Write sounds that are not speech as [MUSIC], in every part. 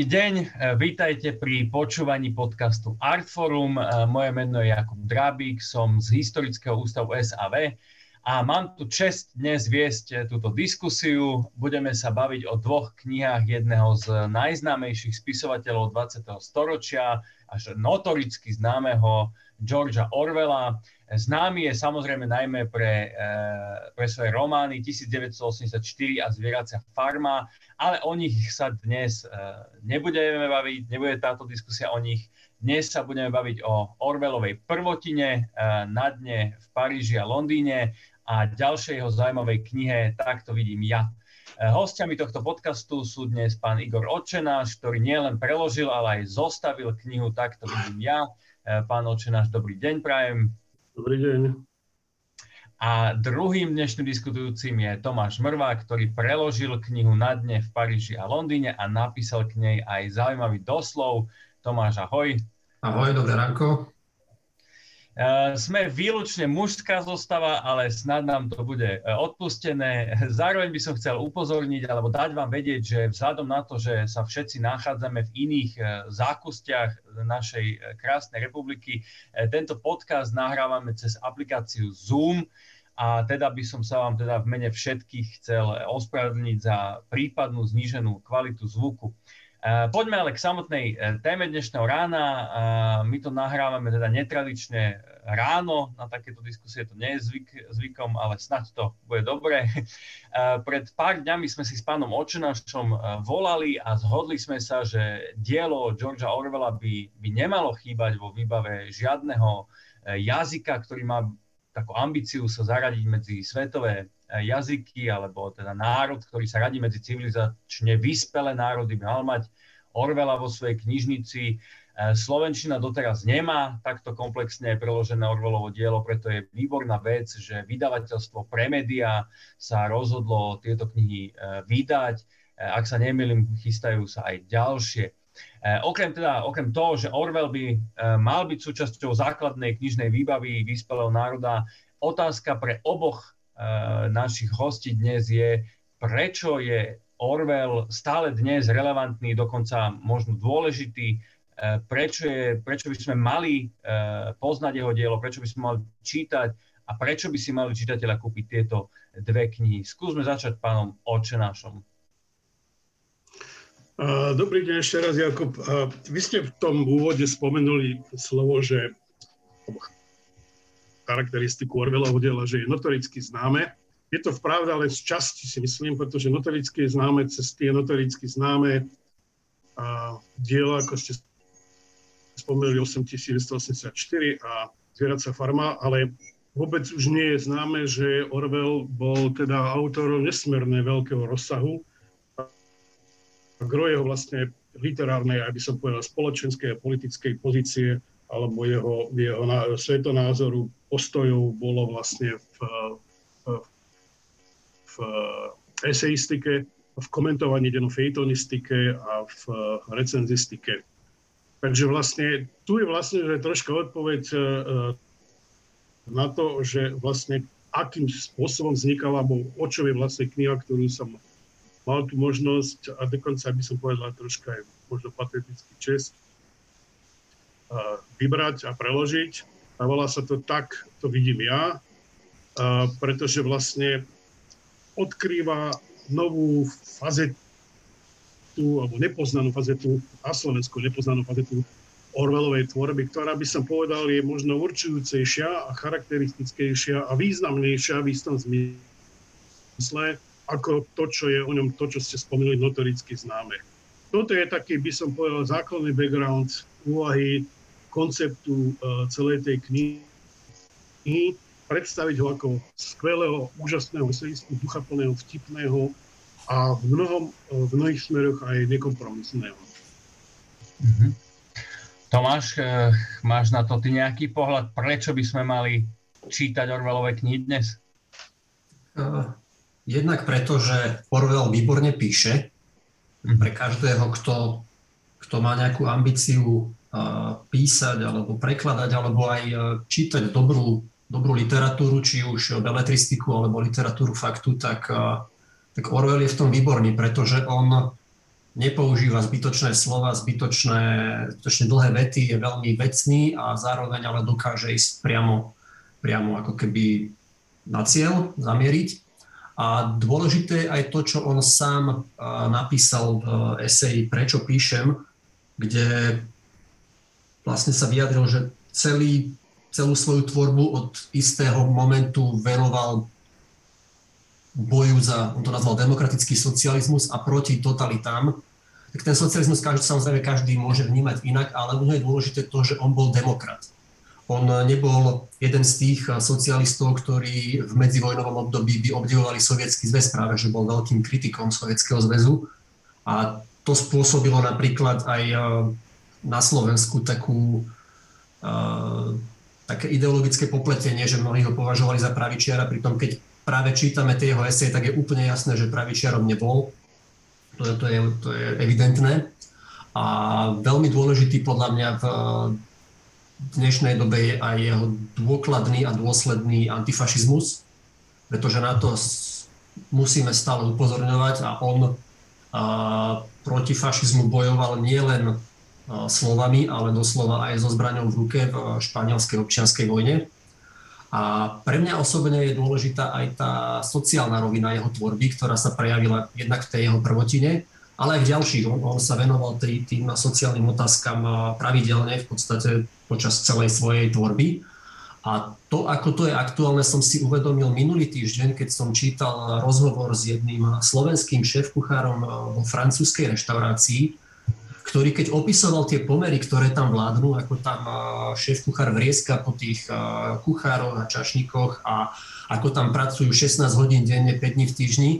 Dobrý deň, e, vítajte pri počúvaní podcastu Artforum. E, moje meno je Jakub Drábik, som z Historického ústavu SAV a mám tu čest dnes viesť e, túto diskusiu. Budeme sa baviť o dvoch knihách jedného z najznámejších spisovateľov 20. storočia, až notoricky známeho Georgia Orwella. Známy je samozrejme najmä pre, pre svoje romány 1984 a Zvieracia farma, ale o nich sa dnes e, nebudeme baviť, nebude táto diskusia o nich. Dnes sa budeme baviť o Orwellovej prvotine e, na dne v Paríži a Londýne a ďalšej jeho zaujímavej knihe Tak to vidím ja. E, hostiami tohto podcastu sú dnes pán Igor Očenáš, ktorý nielen preložil, ale aj zostavil knihu Tak to vidím ja. Pán Očenáš, dobrý deň prajem. Dobrý deň. A druhým dnešným diskutujúcim je Tomáš Mrva, ktorý preložil knihu Na dne v Paríži a Londýne a napísal k nej aj zaujímavý doslov. Tomáš, ahoj. Ahoj, dobré ránko. E, sme výlučne mužská zostava, ale snad nám to bude e, odpustené. [LAUGHS] Zároveň by som chcel upozorniť alebo dať vám vedieť, že vzhľadom na to, že sa všetci nachádzame v iných e, zákustiach našej krásnej republiky, tento podcast nahrávame cez aplikáciu Zoom a teda by som sa vám teda v mene všetkých chcel ospravedlniť za prípadnú zníženú kvalitu zvuku. Eh, poďme ale k samotnej eh, téme dnešného rána. Eh, my to nahrávame teda netradične ráno, na takéto diskusie to nie je zvyk, zvykom, ale snad to bude dobré. [LAUGHS] Pred pár dňami sme si s pánom Očenášom volali a zhodli sme sa, že dielo Georgia Orwella by, by nemalo chýbať vo výbave žiadneho jazyka, ktorý má takú ambíciu sa zaradiť medzi svetové jazyky, alebo teda národ, ktorý sa radí medzi civilizačne vyspelé národy, by mal mať Orwella vo svojej knižnici. E, Slovenčina doteraz nemá takto komplexne preložené Orwellovo dielo, preto je výborná vec, že vydavateľstvo Premedia sa rozhodlo tieto knihy e, vydať. E, ak sa nemýlim, chystajú sa aj ďalšie. Okrem, teda, okrem toho, že Orwell by mal byť súčasťou základnej knižnej výbavy vyspelého národa, otázka pre oboch našich hostí dnes je, prečo je Orwell stále dnes relevantný, dokonca možno dôležitý, eh, prečo, je, prečo by sme mali eh, poznať jeho dielo, prečo by sme mali čítať a prečo by si mali čitateľa kúpiť tieto dve knihy. Skúsme začať pánom Očenášom. Dobrý deň ešte raz, Jakub. Vy ste v tom úvode spomenuli slovo, že charakteristiku Orwellovho diela, že je notoricky známe. Je to v pravde ale z časti si myslím, pretože notoricky je známe cez tie notoricky známe a diela, ako ste spomenuli 8984 a Zvieracia farma, ale vôbec už nie je známe, že Orwell bol teda autorom nesmierne veľkého rozsahu. Gro jeho vlastne literárnej, aby som povedal, spoločenskej a politickej pozície alebo jeho, jeho svetonázoru, postojov bolo vlastne v, v, v eseistike, v komentovaní denofejtonistike a v recenzistike. Takže vlastne tu je vlastne že troška odpoveď e, na to, že vlastne akým spôsobom vznikala, alebo o čo je vlastne kniha, ktorú som mal tú možnosť a dokonca by som povedal troška aj možno patetický čest vybrať a preložiť. A volá sa to Tak, to vidím ja, pretože vlastne odkrýva novú fazetu, alebo nepoznanú fazetu, na Slovensku nepoznanú fazetu Orwellovej tvorby, ktorá by som povedal je možno určujúcejšia a charakteristickejšia a významnejšia v istom zmysle ako to, čo je o ňom, to, čo ste spomenuli, notoricky známe. Toto je taký, by som povedal, základný background úvahy konceptu uh, celej tej knihy, predstaviť ho ako skvelého, úžasného eseistu, duchaplného, vtipného a v, mnohom, uh, v mnohých smeroch aj nekompromisného. Mm-hmm. Tomáš, uh, máš na to ty nejaký pohľad, prečo by sme mali čítať Orwellové knihy dnes? Uh, jednak preto, že Orwell výborne píše. Mm-hmm. Pre každého, kto, kto má nejakú ambíciu písať alebo prekladať alebo aj e, čítať dobrú, dobrú literatúru, či už beletristiku alebo literatúru faktu, tak, e, tak Orwell je v tom výborný, pretože on nepoužíva zbytočné slova, zbytočné, zbytočne dlhé vety, je veľmi vecný a zároveň ale dokáže ísť priamo, priamo ako keby na cieľ, zamieriť. A dôležité je aj to, čo on sám napísal v eseji Prečo píšem, kde vlastne sa vyjadril, že celý, celú svoju tvorbu od istého momentu venoval boju za, on to nazval demokratický socializmus a proti totalitám. Tak ten socializmus každý, samozrejme každý môže vnímať inak, ale u je dôležité to, že on bol demokrat. On nebol jeden z tých socialistov, ktorí v medzivojnovom období by obdivovali sovietský zväz, práve že bol veľkým kritikom sovietského zväzu. A to spôsobilo napríklad aj na Slovensku takú, uh, také ideologické popletenie, že mnohí ho považovali za pravičiara, pritom keď práve čítame tie jeho eseje, tak je úplne jasné, že pravičiarom nebol. To to je, to je evidentné. A veľmi dôležitý podľa mňa v dnešnej dobe je aj jeho dôkladný a dôsledný antifašizmus, pretože na to musíme stále upozorňovať a on a, proti fašizmu bojoval nielen slovami, ale doslova aj so zbraňou v ruke v španielskej občianskej vojne. A pre mňa osobne je dôležitá aj tá sociálna rovina jeho tvorby, ktorá sa prejavila jednak v tej jeho prvotine, ale aj v ďalších. On, on sa venoval tý, tým sociálnym otázkam pravidelne v podstate počas celej svojej tvorby. A to, ako to je aktuálne, som si uvedomil minulý týždeň, keď som čítal rozhovor s jedným slovenským šéf-kuchárom vo francúzskej reštaurácii, ktorý keď opisoval tie pomery, ktoré tam vládnu, ako tam šéf-kuchár vrieska po tých kuchároch a čašníkoch a ako tam pracujú 16 hodín denne, 5 dní v týždni,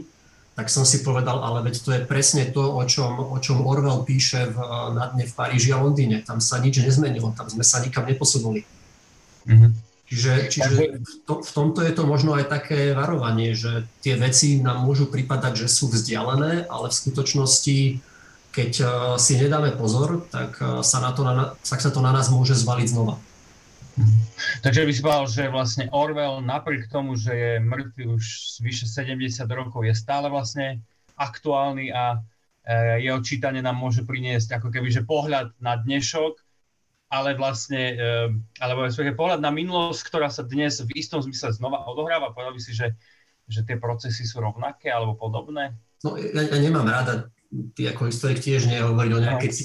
tak som si povedal, ale veď to je presne to, o čom, o čom Orwell píše v, na dne v Paríži a Londýne. Tam sa nič nezmenilo, tam sme sa nikam neposunuli. Mm-hmm. Čiže, čiže v, to, v tomto je to možno aj také varovanie, že tie veci nám môžu pripadať, že sú vzdialené, ale v skutočnosti, keď uh, si nedáme pozor, tak, uh, sa, na to tak sa to na nás môže zvaliť znova. Takže by si povedal, že vlastne Orwell napriek tomu, že je mŕtvy už vyše 70 rokov, je stále vlastne aktuálny a e, jeho čítanie nám môže priniesť ako keby že pohľad na dnešok, ale vlastne, alebo je pohľad na minulosť, ktorá sa dnes v istom zmysle znova odohráva. Povedal by si, že, že tie procesy sú rovnaké alebo podobné? No, ja, ja nemám rada, ty ako historik tiež nehovoriť o nejakej no.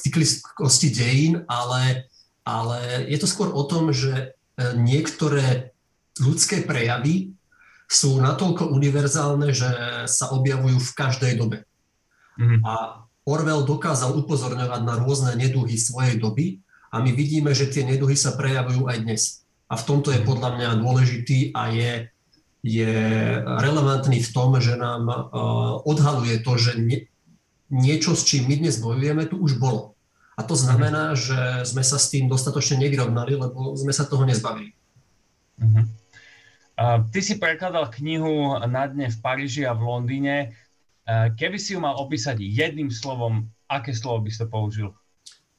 cykliskosti dejín, ale ale je to skôr o tom, že e, niektoré ľudské prejavy sú natoľko univerzálne, že sa objavujú v každej dobe. Mm-hmm. A Orwell dokázal upozorňovať na rôzne neduhy svojej doby a my vidíme, že tie neduhy sa prejavujú aj dnes. A v tomto je podľa mňa dôležitý a je, je relevantný v tom, že nám uh, odhaluje to, že nie, niečo, s čím my dnes bojujeme, tu už bolo. A to znamená, že sme sa s tým dostatočne nevyrovnali, lebo sme sa toho nezbavili. Uh-huh. Uh, ty si prekladal knihu Na dne v Paríži a v Londýne. Uh, keby si ju mal opísať jedným slovom, aké slovo by si to použil?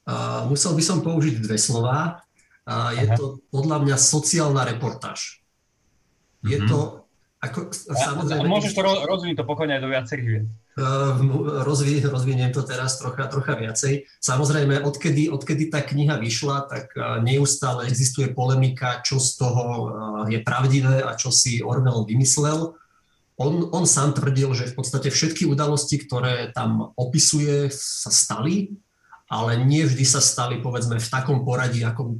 Uh, musel by som použiť dve slova. Uh, je uh-huh. to podľa mňa sociálna reportáž. Je uh-huh. to ako, samozrejme... A môžeš to rozvinúť to pokojne aj do viacerých vied. Rozvi, rozviniem to teraz trocha, trocha viacej. Samozrejme, odkedy, odkedy tá kniha vyšla, tak neustále existuje polemika, čo z toho je pravdivé a čo si Orwell vymyslel. On, on sám tvrdil, že v podstate všetky udalosti, ktoré tam opisuje, sa stali, ale nie vždy sa stali, povedzme, v takom poradí, ako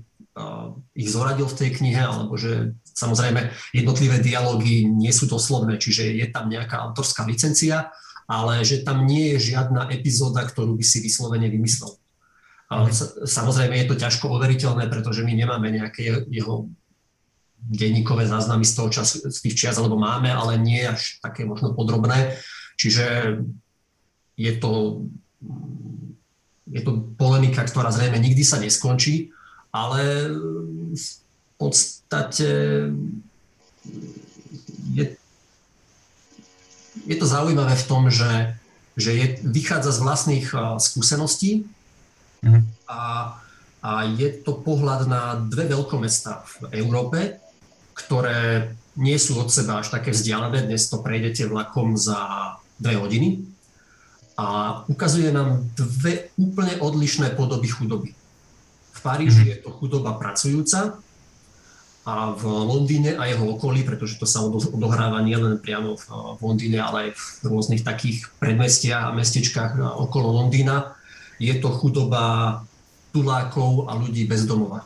ich zoradil v tej knihe, alebo že samozrejme jednotlivé dialógy nie sú doslovné, čiže je tam nejaká autorská licencia, ale že tam nie je žiadna epizóda, ktorú by si vyslovene vymyslel. Ale samozrejme je to ťažko overiteľné, pretože my nemáme nejaké jeho denníkové záznamy z toho času, z tých čias, alebo máme, ale nie až také možno podrobné. Čiže je to, je to polemika, ktorá zrejme nikdy sa neskončí, ale v podstate je je to zaujímavé v tom, že, že je, vychádza z vlastných skúseností mm. a, a je to pohľad na dve veľkomesta v Európe, ktoré nie sú od seba až také vzdialené. Dnes to prejdete vlakom za dve hodiny. a ukazuje nám dve úplne odlišné podoby chudoby. V Paríži mhm. je to chudoba pracujúca a v Londýne a jeho okolí, pretože to sa odohráva nielen priamo v Londýne, ale aj v rôznych takých predmestiach a mestečkách okolo Londýna, je to chudoba tulákov a ľudí bez domova.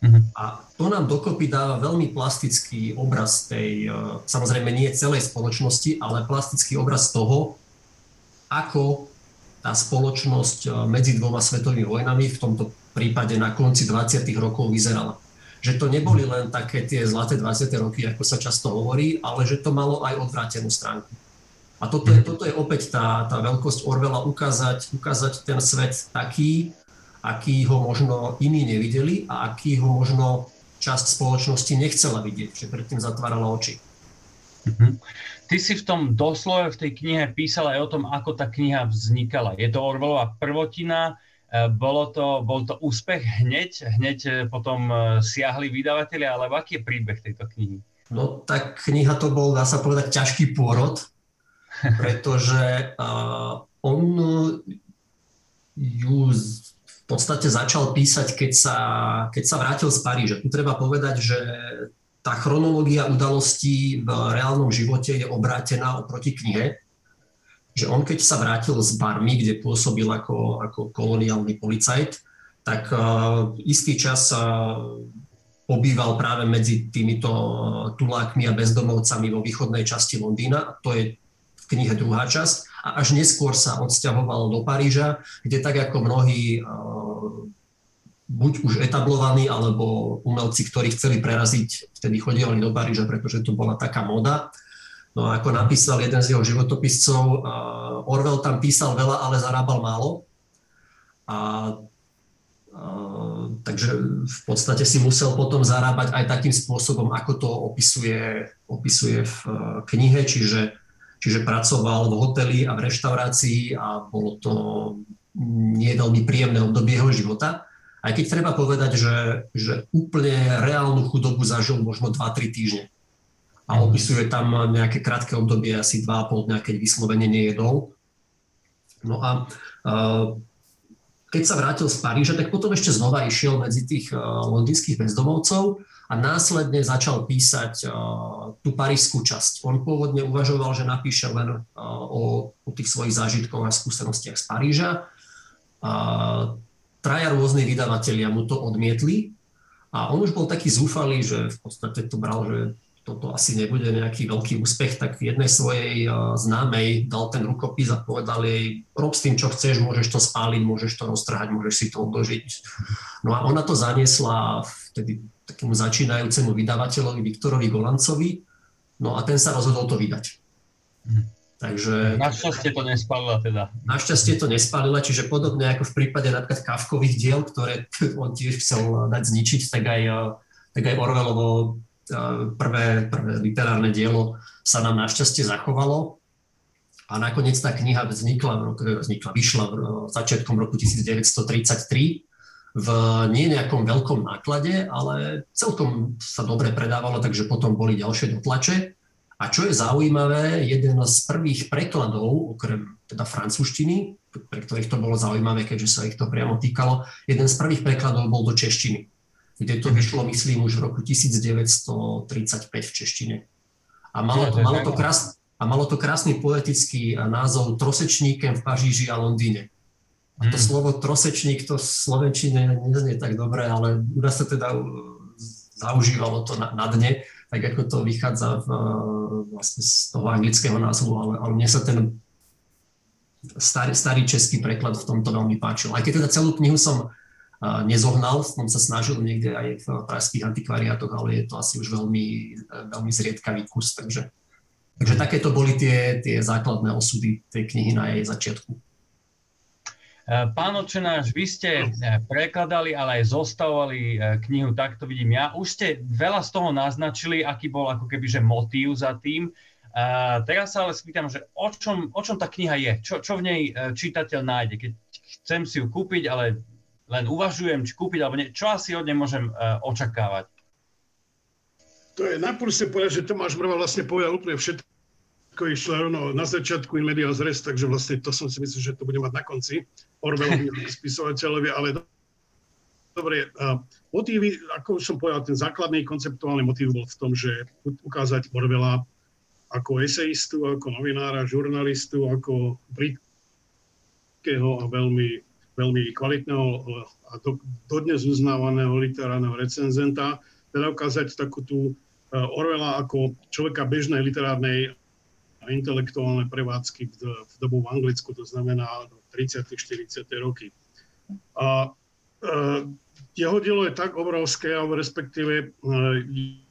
Uh-huh. A to nám dokopy dáva veľmi plastický obraz tej, e, samozrejme nie celej spoločnosti, ale plastický obraz toho, ako tá spoločnosť e, medzi dvoma svetovými vojnami, v tomto prípade na konci 20. rokov vyzerala. Že to neboli len také tie zlaté 20. roky, ako sa často hovorí, ale že to malo aj odvrátenú stránku. A toto je, toto je opäť tá, tá veľkosť Orwella ukázať, ukázať ten svet taký, aký ho možno iní nevideli a aký ho možno časť spoločnosti nechcela vidieť, že predtým zatvárala oči. Mm-hmm. Ty si v tom doslove v tej knihe písal aj o tom, ako tá kniha vznikala. Je to Orwellová prvotina, bolo to, bol to úspech hneď, hneď e, potom e, siahli vydavateľi, alebo aký je príbeh tejto knihy? No tak kniha to bol, dá sa povedať, ťažký pôrod, [LAUGHS] pretože uh, on ju v podstate začal písať, keď sa, keď sa vrátil z Paríža. Tu treba povedať, že tá chronológia udalostí v reálnom živote je obrátená oproti knihe. Že on, keď sa vrátil z Barmy, kde pôsobil ako, ako koloniálny policajt, tak uh, istý čas uh, pobýval práve medzi týmito tulákmi a bezdomovcami vo východnej časti Londýna. To je v knihe druhá časť. A až neskôr sa odsťahoval do Paríža, kde tak ako mnohí buď už etablovaní, alebo umelci, ktorí chceli preraziť, vtedy chodili do Paríža, pretože to bola taká moda. No a ako napísal jeden z jeho životopiscov, Orwell tam písal veľa, ale zarábal málo. A, a, takže v podstate si musel potom zarábať aj takým spôsobom, ako to opisuje, opisuje v e, knihe, čiže, čiže pracoval v hoteli a v reštaurácii a bolo to nie veľmi príjemné obdobie jeho života. Aj keď treba povedať, že, že úplne reálnu chudobu zažil možno 2-3 týždne. A opisuje tam nejaké krátke obdobie, asi 2,5 dňa, keď vyslovene nejedol. No a uh, keď sa vrátil z Paríža, tak potom ešte znova išiel medzi tých uh, londýnskych bezdomovcov a následne začal písať uh, tú parížskú časť. On pôvodne uvažoval, že napíše len o, o tých svojich zážitkoch a skúsenostiach z Paríža. Traja rôzni vydavatelia mu to odmietli a on už bol taký zúfalý, že v podstate to bral, že toto asi nebude nejaký veľký úspech, tak jednej svojej známej dal ten rukopis a povedal jej, rob s tým, čo chceš, môžeš to spáliť, môžeš to roztrhať, môžeš si to odložiť. No a ona to zaniesla vtedy takému začínajúcemu vydavateľovi Viktorovi Golancovi, no a ten sa rozhodol to vydať. Hm. Takže, našťastie to nespalila teda. Našťastie to nespalila, čiže podobne ako v prípade napríklad Kavkových diel, ktoré [LAUGHS] on tiež chcel dať zničiť, tak aj, tak aj Orwellovo prvé, prvé literárne dielo sa nám našťastie zachovalo. A nakoniec tá kniha vznikla, vznikla vyšla v začiatkom roku 1933 v nie nejakom veľkom náklade, ale celkom sa dobre predávalo, takže potom boli ďalšie dotlače. A čo je zaujímavé, jeden z prvých prekladov, okrem teda francúzštiny, pre ktorých to bolo zaujímavé, keďže sa ich to priamo týkalo, jeden z prvých prekladov bol do češtiny, kde to vyšlo, myslím, už v roku 1935 v češtine. A malo to, malo to, krás, a malo to krásny poetický názov Trosečníkem v Paríži a Londýne. A to hmm. slovo trosečník to v Slovenčine neznie tak dobre, ale u nás sa teda zaužívalo to na, na dne tak ako to vychádza v, vlastne z toho anglického názvu, ale, ale mne sa ten starý, starý český preklad v tomto veľmi páčil. Aj keď teda celú knihu som nezohnal, som sa snažil niekde aj v pražských antikvariátoch, ale je to asi už veľmi, veľmi zriedkavý kus. Takže, takže takéto boli tie, tie základné osudy tej knihy na jej začiatku. Eh, pán Očenáš, vy ste eh, prekladali, ale aj zostavovali eh, knihu, tak to vidím ja. Už ste veľa z toho naznačili, aký bol ako keby že motív za tým. Teraz sa ale spýtam, že o čom, o čom tá kniha je? Čo, čo v nej čitateľ nájde? Keď chcem si ju kúpiť, ale len uvažujem, či kúpiť alebo nie, čo asi od nej môžem očakávať? To je najprv povedať, že Tomáš Mrva vlastne povedal úplne všetko išlo rovno na začiatku in media zres, takže vlastne to som si myslel, že to bude mať na konci. Orwellovi spisovateľovi, ale dobre, motívy, ako som povedal, ten základný konceptuálny motív bol v tom, že ukázať Orwella ako eseistu, ako novinára, žurnalistu, ako britského a veľmi, veľmi kvalitného a do, dodnes uznávaného literárneho recenzenta, teda ukázať takú tú e, Orwella ako človeka bežnej literárnej a intelektuálnej prevádzky v, v dobu v Anglicku, to znamená 30. 40. roky. A e, jeho dielo je tak obrovské, alebo respektíve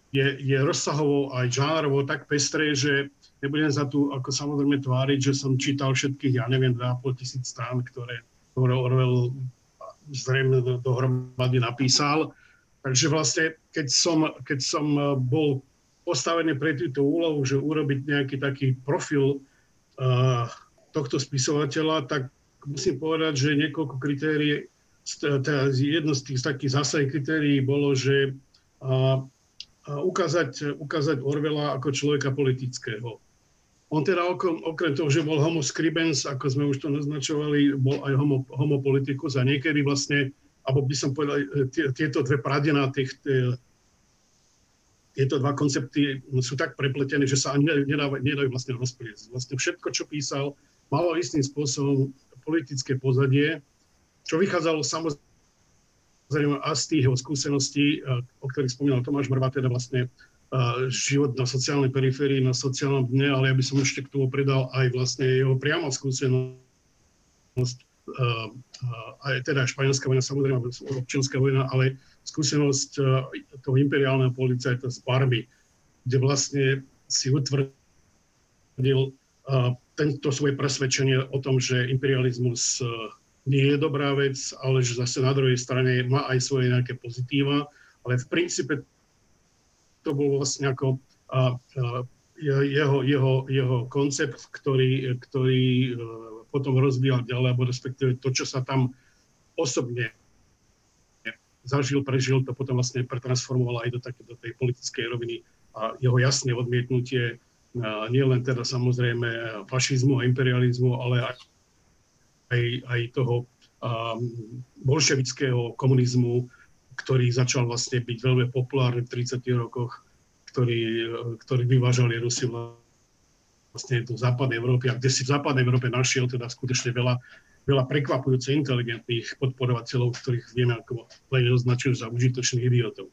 je, je rozsahovo aj žánrovo tak pestré, že nebudem za tu ako samozrejme tváriť, že som čítal všetkých, ja neviem, 2,5 tisíc strán, ktoré, ktoré Orwell zrejme do, dohromady napísal. Takže vlastne, keď som, keď som bol postavený pre túto úlohu, že urobiť nejaký taký profil uh, tohto spisovateľa, tak musím povedať, že niekoľko kritérií, teda jedno z tých takých zásadných kritérií bolo, že uh, ukázať, ukázať Orwella ako človeka politického. On teda okrem, okrem toho, že bol homo scribens, ako sme už to naznačovali, bol aj homo, homo politikus a niekedy vlastne, alebo by som povedal, tie, tieto dve pradená tých, tie, tieto dva koncepty sú tak prepletené, že sa ani nedajú, nedajú vlastne rozprieť. Vlastne všetko, čo písal, malo istým spôsobom politické pozadie, čo vychádzalo samozrejme zrejme a z tých jeho skúseností, eh, o ktorých spomínal Tomáš Mrva, teda vlastne život na sociálnej periférii, na sociálnom dne, ale ja by som ešte k tomu pridal aj vlastne jeho priama skúsenosť, aj teda španielská vojna, samozrejme občianská vojna, ale skúsenosť toho imperiálneho policajta z Barby, kde vlastne si utvrdil tento svoje presvedčenie o tom, že imperializmus nie je dobrá vec, ale že zase na druhej strane má aj svoje nejaké pozitíva, ale v princípe to bol vlastne ako a, a, jeho, jeho, jeho koncept, ktorý, ktorý e, potom rozvíjal ďalej, alebo respektíve to, čo sa tam osobne zažil, prežil, to potom vlastne pretransformoval aj do, také, do tej politickej roviny. A jeho jasné odmietnutie nielen teda samozrejme fašizmu a imperializmu, ale aj aj, aj toho um, bolševického komunizmu, ktorý začal vlastne byť veľmi populárny v 30. rokoch, ktorý, ktorý vyvážali Rusy vlastne do západnej Európy a kde si v západnej Európe našiel teda skutočne veľa, veľa prekvapujúce inteligentných podporovateľov, ktorých vieme ako len označujú za užitočných idiotov.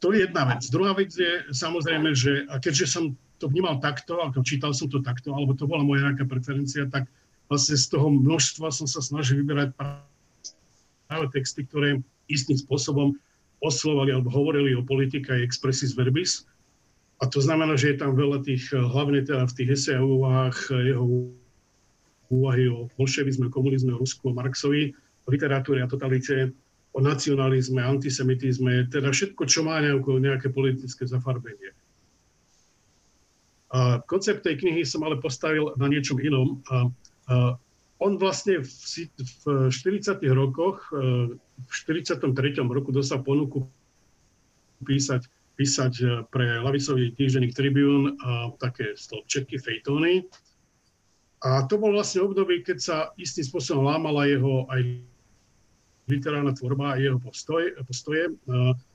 To je jedna vec. Druhá vec je samozrejme, že a keďže som to vnímal takto, ako čítal som to takto, alebo to bola moja nejaká preferencia, tak vlastne z toho množstva som sa snažil vyberať práve texty, ktoré istým spôsobom oslovali alebo hovorili o politike a expressis verbis. A to znamená, že je tam veľa tých, eh, hlavne teda v tých esej a eh, jeho úvahy o bolševizme, komunizme, o Rusku, o Marxovi, o literatúre a totalite, o nacionalizme, antisemitizme, teda všetko, čo má nejaké, nejaké politické zafarbenie. A koncept tej knihy som ale postavil na niečom inom. A on vlastne v, v 40. rokoch, e, v 43. roku dostal ponuku písať, písať e, pre lavicový týždenník Tribune také stĺpčeky, fejtóny. A to bol vlastne obdobie, keď sa istým spôsobom lámala jeho aj literárna tvorba a jeho postoj, postoje,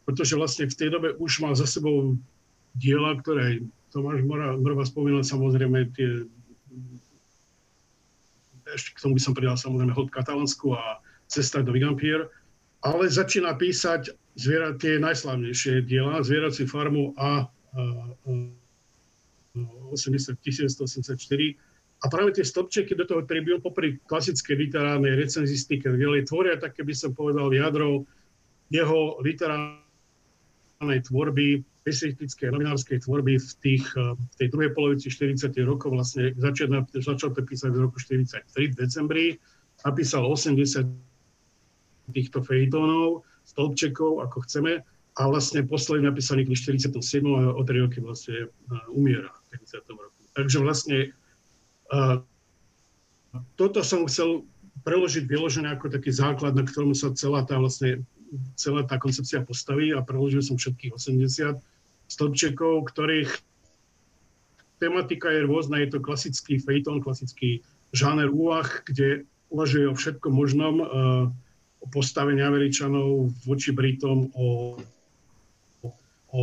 pretože vlastne v tej dobe už mal za sebou diela, ktoré Tomáš Mrva spomínal samozrejme tie ešte k tomu by som pridal samozrejme hod Katalánsku a cesta do Vigampier, ale začína písať zviera, tie najslavnejšie diela, Zvierací farmu a, a, a 80, 1984. A práve tie stopčeky do toho Tribune popri klasickej literárnej recenzistike ďalej tvoria také, by som povedal, jadro jeho literárnej tvorby, eseistickej novinárskej tvorby v, tých, eh, v tej druhej polovici 40. rokov, vlastne začal, začal to písať v roku 43 v decembri, napísal 80 týchto fejtónov, stĺpčekov, ako chceme, a vlastne posledný napísal niekedy 47. a o 3 roky vlastne eh, umiera v 50. roku. Takže vlastne uh, toto som chcel preložiť vyložené ako taký základ, na ktorom sa celá tá vlastne celá tá koncepcia postaví a preložil som všetkých 80 stĺpčekov, ktorých tematika je rôzna, je to klasický fejton, klasický žáner úvah, kde uvažuje o všetkom možnom, o postavení Američanov voči Britom, o o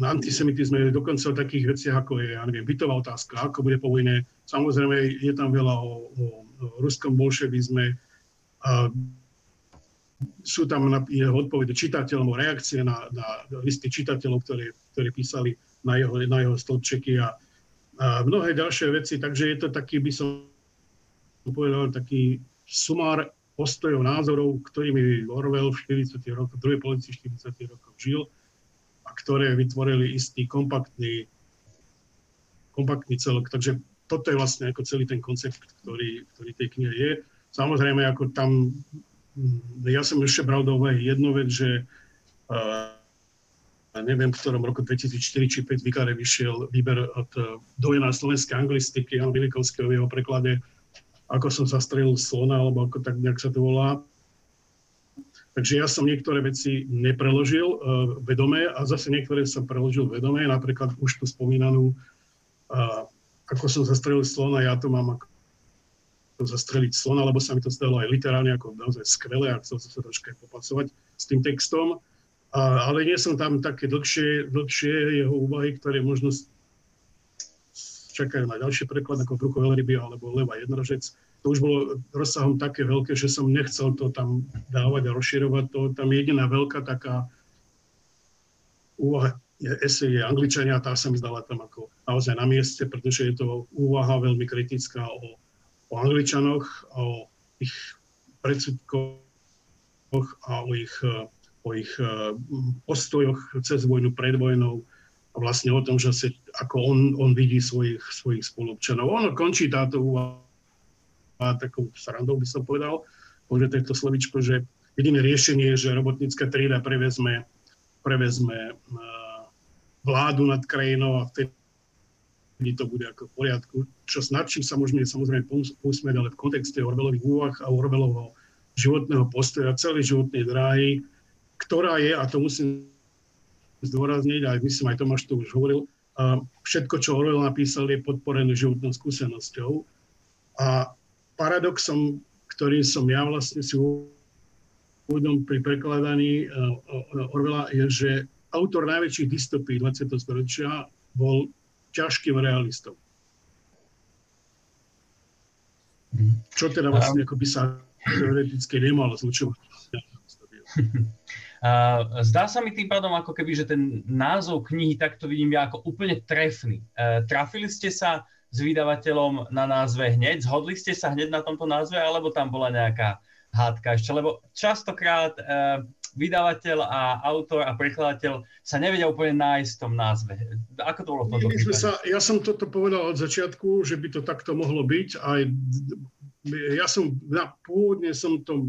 antisemitizme, dokonca o takých veciach, ako je, ja neviem, bytová otázka, ako bude po vojne. Samozrejme, je tam veľa o, o, o ruskom bolševizme. A sú tam jeho odpovede čitateľom, reakcie na, na listy čitateľov, ktoré, ktoré písali na jeho, na jeho stĺpčeky a, a mnohé ďalšie veci. Takže je to taký, by som povedal, taký sumár postojov, názorov, ktorými Orwell v 40. rokoch, druhej polovici 40. rokov žil ktoré vytvorili istý kompaktný, kompaktný celok. Takže toto je vlastne ako celý ten koncept, ktorý, ktorý tej knihe je. Samozrejme, ako tam, ja som ešte bral do úvahy jednu vec, že uh, neviem, v ktorom roku 2004 či 5 vykáre vyšiel výber od uh, dojená slovenskej anglistiky, Jan Vilikovského v jeho preklade, ako som zastrelil slona, alebo ako tak nejak sa to volá. Takže ja som niektoré veci nepreložil uh, vedome a zase niektoré som preložil vedome, napríklad už tú spomínanú, uh, ako som zastrelil slona, ja to mám ako zastreliť slona, lebo sa mi to stalo aj literálne ako naozaj skvelé a chcel som sa troška popasovať s tým textom. Uh, ale nie som tam také dlhšie, dlhšie jeho úvahy, ktoré možno čakajú na ďalší preklad ako Brucho Veľryby alebo Leva Jednorožec to už bolo rozsahom také veľké, že som nechcel to tam dávať a rozširovať to. Tam jediná veľká taká úvaha, esej je Angličania, tá sa mi zdala tam ako naozaj na mieste, pretože je to úvaha veľmi kritická o, o Angličanoch, o ich predsudkoch a o ich, o ich eh, postojoch cez vojnu, pred vojnou a vlastne o tom, že sa, ako on, on vidí svojich, svojich spolupčanov. Ono končí táto úvaha takou srandou by som povedal, že tento slovičko, že jediné riešenie je, že robotnícka trieda prevezme, prevezme vládu nad krajinou a vtedy to bude ako v poriadku. Čo nad čím sa môžeme samozrejme pousmieť, ale v kontexte Orvelových úvah a Orvelovho životného postoja, celej životnej dráhy, ktorá je, a to musím zdôrazniť, aj myslím, aj Tomáš to už hovoril, všetko, čo Orwell napísal, je podporené životnou skúsenosťou. A paradoxom, ktorý som ja vlastne si uvedom pri prekladaní uh, Orwella, je, že autor najväčších dystopí 20. storočia bol ťažkým realistom. Čo teda vlastne ako by sa teoreticky nemalo zlučovať. Zdá sa mi tým pádom ako keby, že ten názov knihy takto vidím ja ako úplne trefný. Trafili ste sa s vydavateľom na názve hneď? Zhodli ste sa hneď na tomto názve, alebo tam bola nejaká hádka ešte? Lebo častokrát e, vydavateľ a autor a prekladateľ sa nevedia úplne nájsť v tom názve. Ako to bolo v tomto sa, Ja som toto povedal od začiatku, že by to takto mohlo byť. Aj, ja som, na, pôvodne som to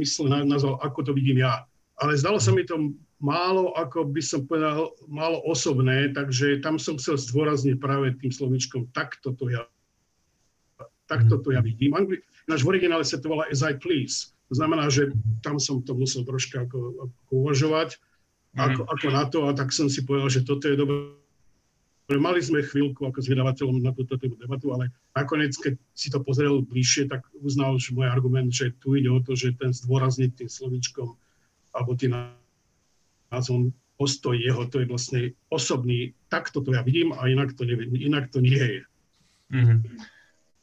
myslel, nazval, ako to vidím ja. Ale zdalo sa mi to málo, ako by som povedal, málo osobné, takže tam som chcel zdôrazniť práve tým slovičkom, takto to ja, takto to ja vidím. Angli- náš v originále sa to volá as I please. To znamená, že tam som to musel troška ako, ako uvažovať, ako, ako na to, a tak som si povedal, že toto je dobré. Mali sme chvíľku ako s vydavateľom na túto debatu, ale nakoniec, keď si to pozrel bližšie, tak uznal že môj argument, že tu ide o to, že ten zdôrazniť tým slovičkom alebo tým názvom postoj jeho, to je vlastne osobný, takto to ja vidím a inak to, neviem, inak to nie je. Mm-hmm.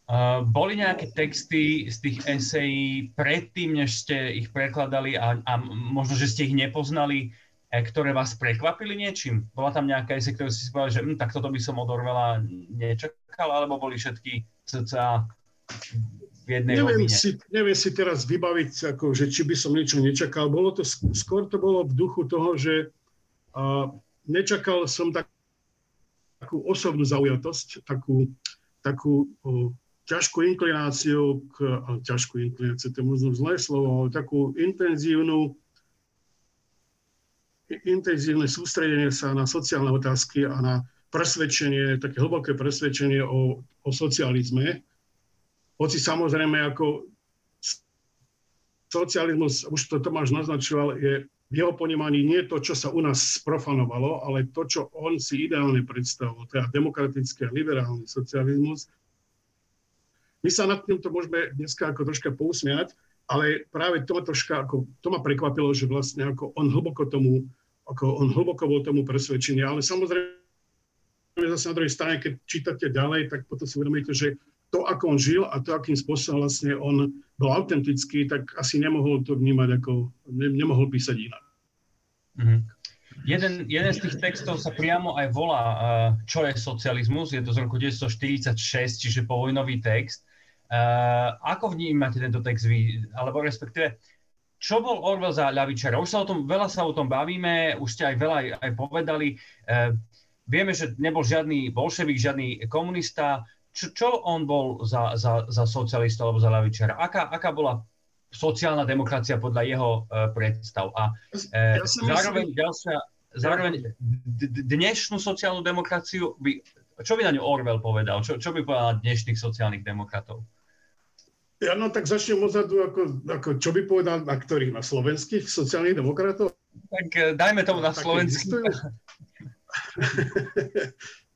Uh, boli nejaké texty z tých esejí predtým, než ste ich prekladali a, a možno, že ste ich nepoznali, e, ktoré vás prekvapili niečím? Bola tam nejaká esej, ktorú si povedal, že hm, tak toto by som od Orwella nečakal, alebo boli všetky cca v jednej neviem si, neviem si teraz vybaviť, ako, že či by som niečo nečakal. Bolo to, skôr to bolo v duchu toho, že uh, nečakal som tak, takú osobnú zaujatosť, takú, takú uh, ťažkú inklináciu k, uh, ťažkú inklináciu, to je možno zlé slovo, ale takú intenzívnu intenzívne sústredenie sa na sociálne otázky a na presvedčenie, také hlboké presvedčenie o, o socializme, hoci samozrejme ako socializmus, už to Tomáš naznačoval, je v jeho ponímaní nie to, čo sa u nás sprofanovalo, ale to, čo on si ideálne predstavoval, teda demokratický a liberálny socializmus. My sa nad týmto môžeme dneska ako troška pousmiať, ale práve to troška, ako, to ma prekvapilo, že vlastne ako on hlboko tomu, ako on hlboko bol tomu presvedčený, ale samozrejme zase na druhej strane, keď čítate ďalej, tak potom si uvedomíte, že to, ako on žil a to, akým spôsobom vlastne on bol autentický, tak asi nemohol to vnímať ako, ne, nemohol písať inak. Mm-hmm. Jeden, jeden z tých textov sa priamo aj volá uh, Čo je socializmus? Je to z roku 1946, čiže povojnový text. Uh, ako vnímate tento text vy? Alebo respektíve, čo bol Orwell za ľavičara? Už sa o tom, veľa sa o tom bavíme, už ste aj veľa aj, aj povedali. Uh, vieme, že nebol žiadny bolševik, žiadny komunista čo, čo on bol za, za, za socialista alebo za ľavičara? Aká, aká bola sociálna demokracia podľa jeho uh, predstav? A ja zároveň, myslím... ďalšia, zároveň dnešnú sociálnu demokraciu, by, čo by na ňu Orwell povedal? Čo, čo by povedal dnešných sociálnych demokratov? Ja no tak začnem odzadu, ako, ako čo by povedal na ktorých? Na slovenských sociálnych demokratov? Tak uh, dajme tomu na slovenských. [LAUGHS]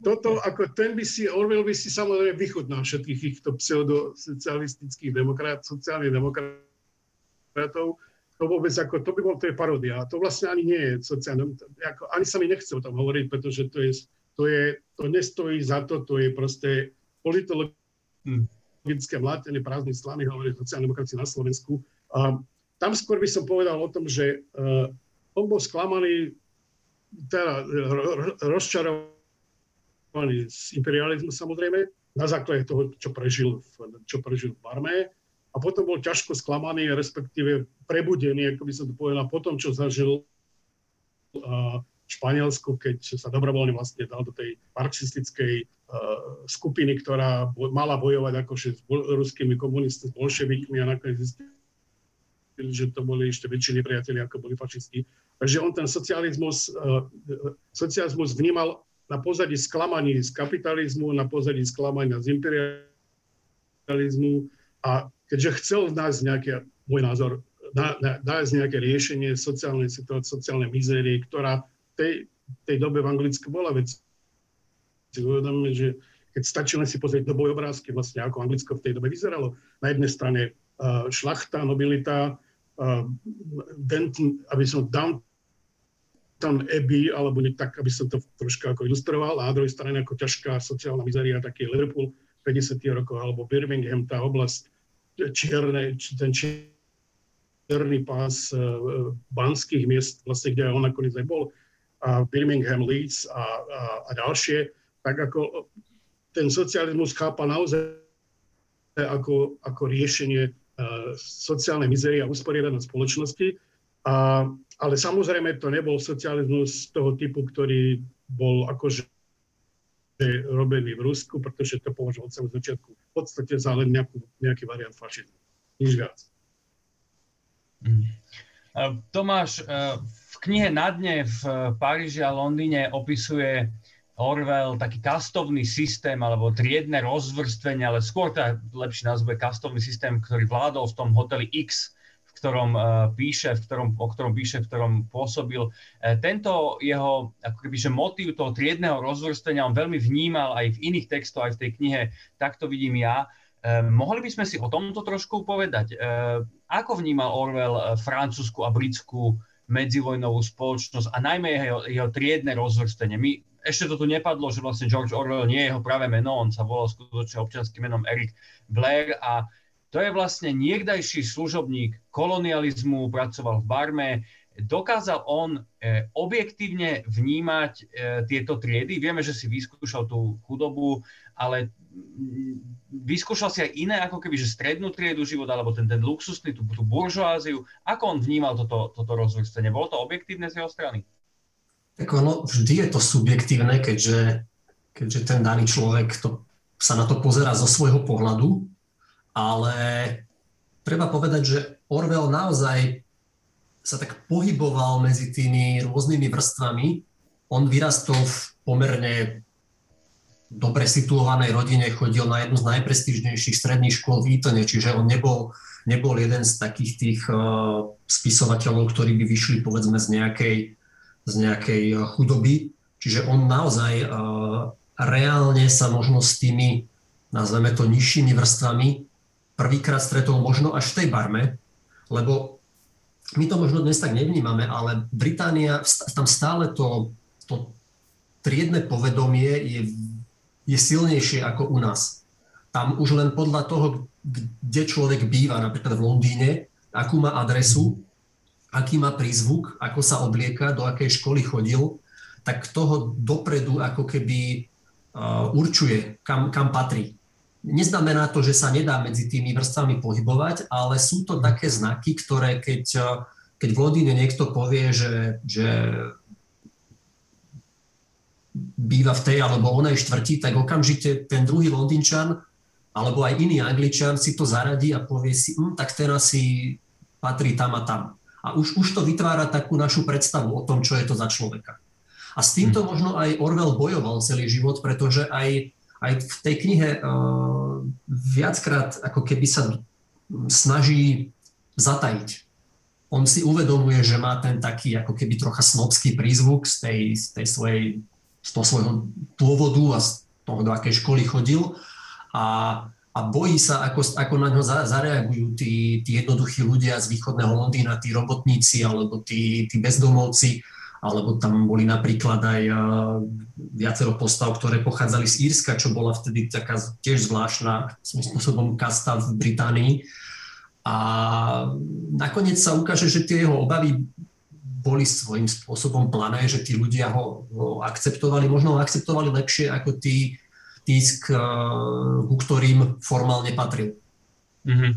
toto, ako ten by si, Orwell by si samozrejme vychutnal všetkých týchto pseudosocialistických demokrat, sociálnych demokratov. To vôbec ako, to by bol, to je parodia. To vlastne ani nie je sociálne, ako, ani sa mi nechce o tom hovoriť, pretože to je, to je, to nestojí za to, to je proste politologické mlátenie prázdnej slamy, hovorí sociálne demokracie na Slovensku. A tam skôr by som povedal o tom, že uh, on bol sklamaný, teda rozčarovaný z imperializmu samozrejme, na základe toho, čo prežil, v, čo prežil v Barme. A potom bol ťažko sklamaný, respektíve prebudený, ako by som to povedal, po tom, čo zažil uh, Španielsku, keď sa dobrovoľne vlastne dal do tej marxistickej uh, skupiny, ktorá mala bojovať akože s ruskými komunistami, s bolševikmi a nakoniec zistili, že to boli ešte väčšie nepriatelia, ako boli fašisti. Takže on ten socializmus, uh, socializmus vnímal na pozadí sklamaní z kapitalizmu, na pozadí sklamania z imperializmu a keďže chcel nájsť nejaké, môj názor, nájsť nejaké riešenie sociálnej situácie, sociálnej mizérie, ktorá tej, tej dobe v Anglicku bola vec. Si uvedomíme, že keď stačí len si pozrieť dobové obrázky, vlastne ako Anglicko v tej dobe vyzeralo. Na jednej strane uh, šlachta, nobilita, uh, Denton, aby som Down, tam Abbey, alebo nie tak, aby som to troška ako ilustroval, a na druhej strane ako ťažká sociálna mizeria, taký Liverpool 50. rokov, alebo Birmingham, tá oblasť čierne, ten čierny pás uh, banských miest, vlastne, kde on nakoniec aj bol, Birmingham, Leeds a, a, a ďalšie, tak ako ten socializmus chápa naozaj ako, ako riešenie uh, sociálnej mizerie a usporiadanej spoločnosti. A ale samozrejme to nebol socializmus toho typu, ktorý bol akože robený v Rusku, pretože to považoval od samého začiatku v podstate za len nejakú, nejaký variant fašizmu. Nič viac. Mm. Tomáš, e, v knihe Na dne v Paríži a Londýne opisuje Orwell taký kastovný systém alebo triedne rozvrstvenie, ale skôr to lepší názov je kastovný systém, ktorý vládol v tom hoteli X ktorom uh, píše, v ktorom, o ktorom píše, v ktorom pôsobil. Uh, tento jeho ako keby, že motív toho triedného rozvrstenia on veľmi vnímal aj v iných textoch, aj v tej knihe, tak to vidím ja. Mohli by sme si o tomto trošku povedať. Ako vnímal Orwell francúzsku a britskú medzivojnovú spoločnosť a najmä jeho, jeho triedne rozvrstenie. My, ešte to tu nepadlo, že vlastne George Orwell nie je jeho práve meno, on sa volal skutočne občanským menom Eric Blair a to je vlastne niekdajší služobník kolonializmu, pracoval v Barme. Dokázal on e, objektívne vnímať e, tieto triedy? Vieme, že si vyskúšal tú chudobu, ale mm, vyskúšal si aj iné, ako keby, že strednú triedu života, alebo ten, ten luxusný, tú, tú buržoáziu. Ako on vnímal toto, toto rozvrstenie? Bolo to objektívne z jeho strany? Tak ono, vždy je to subjektívne, keďže, keďže ten daný človek to, sa na to pozera zo svojho pohľadu ale treba povedať, že Orwell naozaj sa tak pohyboval medzi tými rôznymi vrstvami. On vyrastol v pomerne dobre situovanej rodine chodil na jednu z najprestížnejších stredných škôl v Eatone, čiže on nebol, nebol jeden z takých tých uh, spisovateľov, ktorí by vyšli povedzme z nejakej, z nejakej chudoby. Čiže on naozaj uh, reálne sa možno s tými, nazveme to, nižšími vrstvami prvýkrát stretol možno až v tej barme, lebo my to možno dnes tak nevnímame, ale Británia, tam stále to, to triedne povedomie je, je silnejšie ako u nás. Tam už len podľa toho, kde človek býva, napríklad v Londýne, akú má adresu, aký má prízvuk, ako sa oblieka, do akej školy chodil, tak toho dopredu ako keby určuje, kam, kam patrí. Neznamená to, že sa nedá medzi tými vrstvami pohybovať, ale sú to také znaky, ktoré keď, keď v Londýne niekto povie, že, že býva v tej alebo onej štvrti, tak okamžite ten druhý Londýnčan alebo aj iný Angličan si to zaradí a povie si, hm, tak ten asi patrí tam a tam. A už, už to vytvára takú našu predstavu o tom, čo je to za človeka. A s týmto hm. možno aj Orwell bojoval celý život, pretože aj aj v tej knihe uh, viackrát ako keby sa snaží zatajiť. On si uvedomuje, že má ten taký ako keby trocha snobský prízvuk z tej, z tej svojej, z toho svojho pôvodu a z toho, do akej školy chodil a, a bojí sa, ako, ako na ňo zareagujú tí, tí jednoduchí ľudia z východného Londýna, tí robotníci alebo tí, tí bezdomovci, alebo tam boli napríklad aj viacero postav, ktoré pochádzali z Írska, čo bola vtedy taká tiež zvláštna svojím spôsobom kasta v Británii. A nakoniec sa ukáže, že tie jeho obavy boli svojím spôsobom plané, že tí ľudia ho, ho akceptovali, možno ho akceptovali lepšie ako tí, tí ku ktorým formálne patril. Mm-hmm.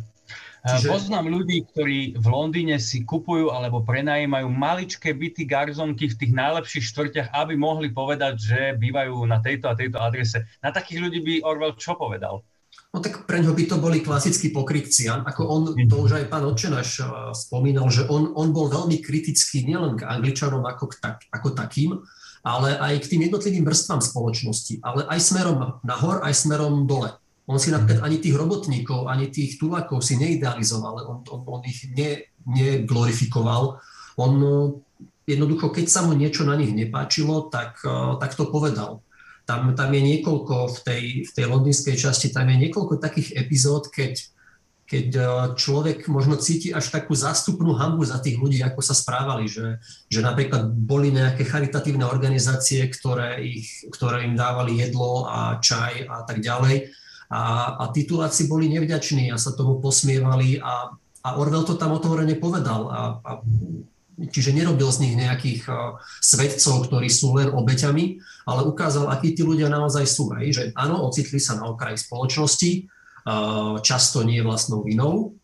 Čiže... Poznám ľudí, ktorí v Londýne si kupujú alebo prenajímajú maličké byty, garzonky v tých najlepších štvrťach, aby mohli povedať, že bývajú na tejto a tejto adrese. Na takých ľudí by Orwell čo povedal? No tak pre ňo by to boli klasickí pokrytci. Ako on, to už aj pán Očenáš spomínal, že on, on bol veľmi kritický nielen k Angličanom ako, tak, ako takým, ale aj k tým jednotlivým vrstvám spoločnosti, ale aj smerom nahor, aj smerom dole. On si napríklad ani tých robotníkov, ani tých tulákov si neidealizoval, on, on, on ich ne, neglorifikoval. On jednoducho, keď sa mu niečo na nich nepáčilo, tak, tak to povedal. Tam, tam je niekoľko, v tej, v tej londýnskej časti, tam je niekoľko takých epizód, keď, keď človek možno cíti až takú zástupnú hambu za tých ľudí, ako sa správali, že, že napríklad boli nejaké charitatívne organizácie, ktoré, ich, ktoré im dávali jedlo a čaj a tak ďalej a, a tituláci boli nevďační a sa tomu posmievali a, a Orwell to tam otvorene povedal. A, a, čiže nerobil z nich nejakých uh, svedcov, ktorí sú len obeťami, ale ukázal, akí tí ľudia naozaj sú. Aj, že áno, ocitli sa na okraji spoločnosti, uh, často nie vlastnou vinou,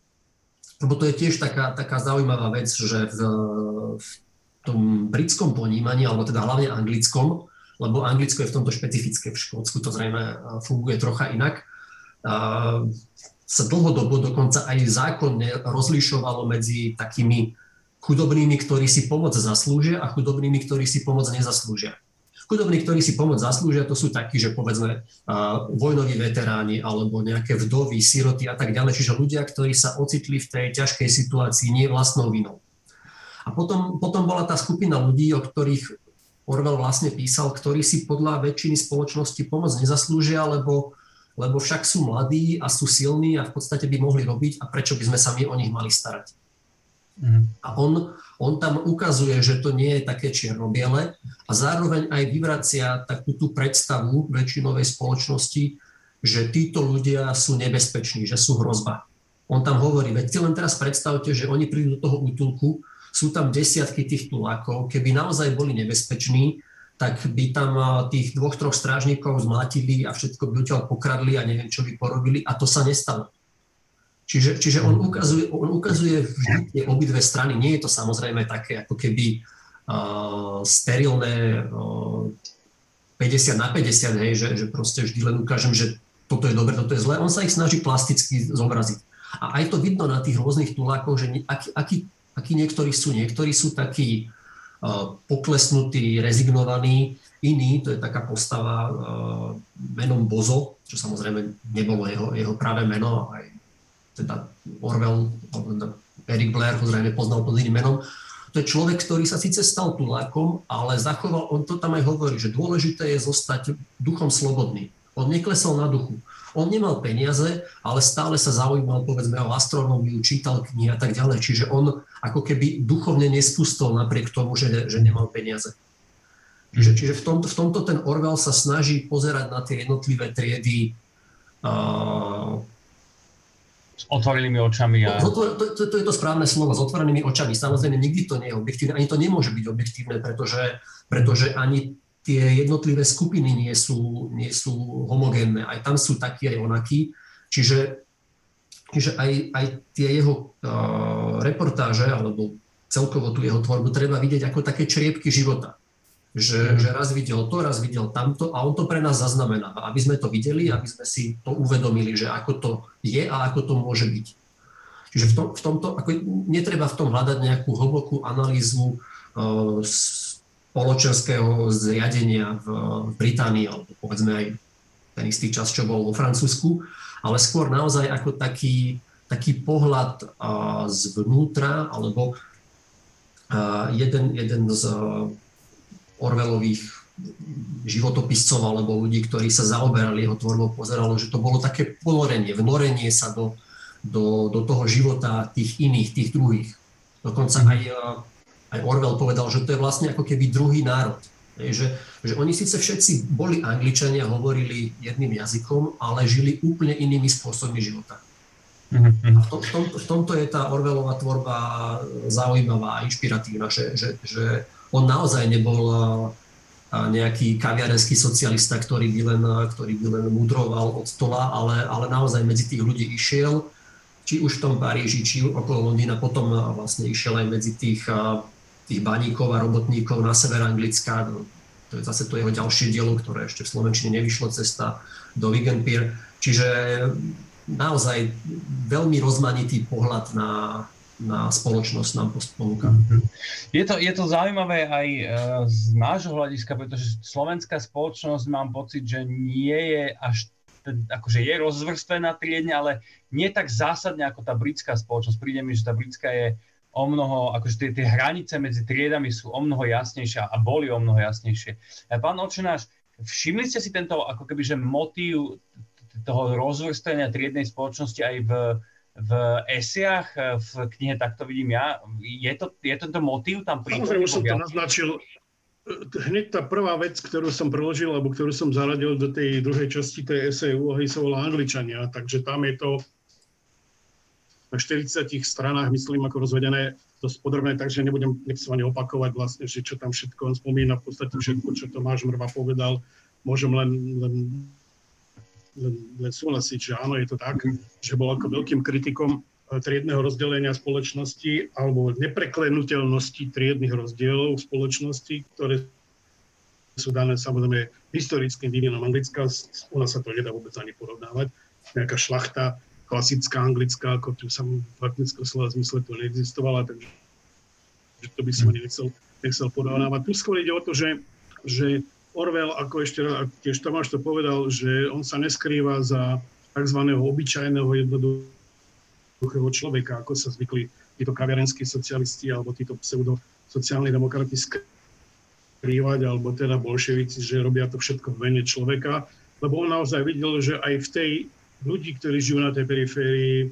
lebo to je tiež taká, taká zaujímavá vec, že v, v tom britskom ponímaní, alebo teda hlavne anglickom, lebo Anglicko je v tomto špecifické, v Škótsku to zrejme funguje trocha inak, sa dlhodobo dokonca aj zákonne rozlišovalo medzi takými chudobnými, ktorí si pomoc zaslúžia a chudobnými, ktorí si pomoc nezaslúžia. Chudobní, ktorí si pomoc zaslúžia, to sú takí, že povedzme vojnoví veteráni alebo nejaké vdovy, siroty a tak ďalej, čiže ľudia, ktorí sa ocitli v tej ťažkej situácii nie vlastnou vinou. A potom, potom bola tá skupina ľudí, o ktorých Orwell vlastne písal, ktorí si podľa väčšiny spoločnosti pomoc nezaslúžia, lebo lebo však sú mladí a sú silní a v podstate by mohli robiť a prečo by sme sa my o nich mali starať. Mm. A on, on tam ukazuje, že to nie je také čierno-biele a zároveň aj vyvracia takú tú predstavu väčšinovej spoločnosti, že títo ľudia sú nebezpeční, že sú hrozba. On tam hovorí, veď si len teraz predstavte, že oni prídu do toho útulku, sú tam desiatky tých tulákov, keby naozaj boli nebezpeční, tak by tam tých dvoch, troch strážnikov zmlatili a všetko by odtiaľ pokradli a neviem, čo by porobili a to sa nestalo. Čiže, čiže on, ukazuje, on ukazuje vždy tie obidve strany. Nie je to samozrejme také ako keby uh, sterilné uh, 50 na 50, hej, že, že proste vždy len ukážem, že toto je dobre, toto je zlé. On sa ich snaží plasticky zobraziť. A aj to vidno na tých rôznych tulákoch, že akí, akí, akí niektorí sú. Niektorí sú takí poklesnutý, rezignovaný. Iný, to je taká postava menom Bozo, čo samozrejme nebolo jeho, jeho práve meno, aj teda Orwell, alebo teda Eric Blair ho zrejme poznal pod iným menom. To je človek, ktorý sa síce stal tulákom, ale zachoval, on to tam aj hovorí, že dôležité je zostať duchom slobodný. On neklesol na duchu. On nemal peniaze, ale stále sa zaujímal povedzme o astronómiu, čítal knihy a tak ďalej. Čiže on ako keby duchovne nespustol napriek tomu, že, že nemal peniaze. Čiže, čiže v, tomto, v tomto ten Orwell sa snaží pozerať na tie jednotlivé triedy uh, s otvorenými očami. A... To, to, to, to je to správne slovo, s otvorenými očami. Samozrejme, nikdy to nie je objektívne, ani to nemôže byť objektívne, pretože, pretože ani tie jednotlivé skupiny nie sú, nie sú homogénne. Aj tam sú takí, aj onakí. Čiže, čiže aj, aj tie jeho uh, reportáže, alebo celkovo tú jeho tvorbu treba vidieť ako také čriepky života. Že, mm. že raz videl to, raz videl tamto a on to pre nás zaznamenáva. Aby sme to videli, aby sme si to uvedomili, že ako to je a ako to môže byť. Čiže v, tom, v tomto, ako netreba v tom hľadať nejakú hlbokú analýzu uh, spoločenského zriadenia v Británii, alebo povedzme aj ten istý čas, čo bol vo Francúzsku, ale skôr naozaj ako taký, taký pohľad zvnútra, alebo jeden, jeden z Orwellových životopiscov alebo ľudí, ktorí sa zaoberali jeho tvorbou, pozeralo, že to bolo také ponorenie, vnorenie sa do, do, do toho života tých iných, tých druhých. Dokonca aj aj Orwell povedal, že to je vlastne ako keby druhý národ. Že, že oni síce všetci boli Angličania, hovorili jedným jazykom, ale žili úplne inými spôsobmi života. Mm-hmm. A v, tom, v, tom, v tomto je tá Orwellová tvorba zaujímavá a inšpiratívna, že, že, že on naozaj nebol nejaký kaviarenský socialista, ktorý by len, ktorý by len mudroval od stola, ale, ale naozaj medzi tých ľudí išiel, či už v tom Paríži, či okolo Londýna, potom vlastne išiel aj medzi tých tých baníkov a robotníkov na sever Anglicka. To je zase to jeho ďalšie dielo, ktoré ešte v Slovenčine nevyšlo cesta do Wigan-Pier. Čiže naozaj veľmi rozmanitý pohľad na, na spoločnosť nám ponúka. Mhm. Je to, je to zaujímavé aj e, z nášho hľadiska, pretože slovenská spoločnosť mám pocit, že nie je až akože je rozvrstvená triedne, ale nie tak zásadne ako tá britská spoločnosť. Príde mi, že tá britská je o mnoho, akože tie, tie hranice medzi triedami sú o mnoho jasnejšie a boli o mnoho jasnejšie. Pán Očenáš, všimli ste si tento ako keby, že motív toho rozvrstenia triednej spoločnosti aj v, v esiach, v knihe Tak to vidím ja? Je, to, je tento motív tam prítomný? Samozrejme, už som to naznačil. Hneď tá prvá vec, ktorú som preložil, alebo ktorú som zaradil do tej druhej časti tej esej úlohy, sa volá Angličania, takže tam je to na 40 stranách, myslím, ako rozvedené dosť podrobné, takže nebudem, ani opakovať vlastne, že čo tam všetko on spomína, v podstate všetko, čo Tomáš Mrva povedal, môžem len, len, len, len súhlasiť, že áno, je to tak, že bol ako veľkým kritikom eh, triedného rozdelenia spoločnosti alebo nepreklenutelnosti triednych rozdielov v spoločnosti, ktoré sú dané samozrejme historickým vývinom Anglicka. U nás sa to nedá vôbec ani porovnávať. Nejaká šlachta klasická anglická, ako tu som v etnickom slova zmysle to neexistovala, takže že to by som ani nechcel, nechcel porovnávať. Tu skôr ide o to, že, že Orwell, ako ešte tiež Tomáš to povedal, že on sa neskrýva za tzv. obyčajného jednoduchého človeka, ako sa zvykli títo kaviarenskí socialisti alebo títo pseudo sociálni demokrati skrývať, alebo teda bolševici, že robia to všetko v mene človeka, lebo on naozaj videl, že aj v tej ľudí, ktorí žijú na tej periférii,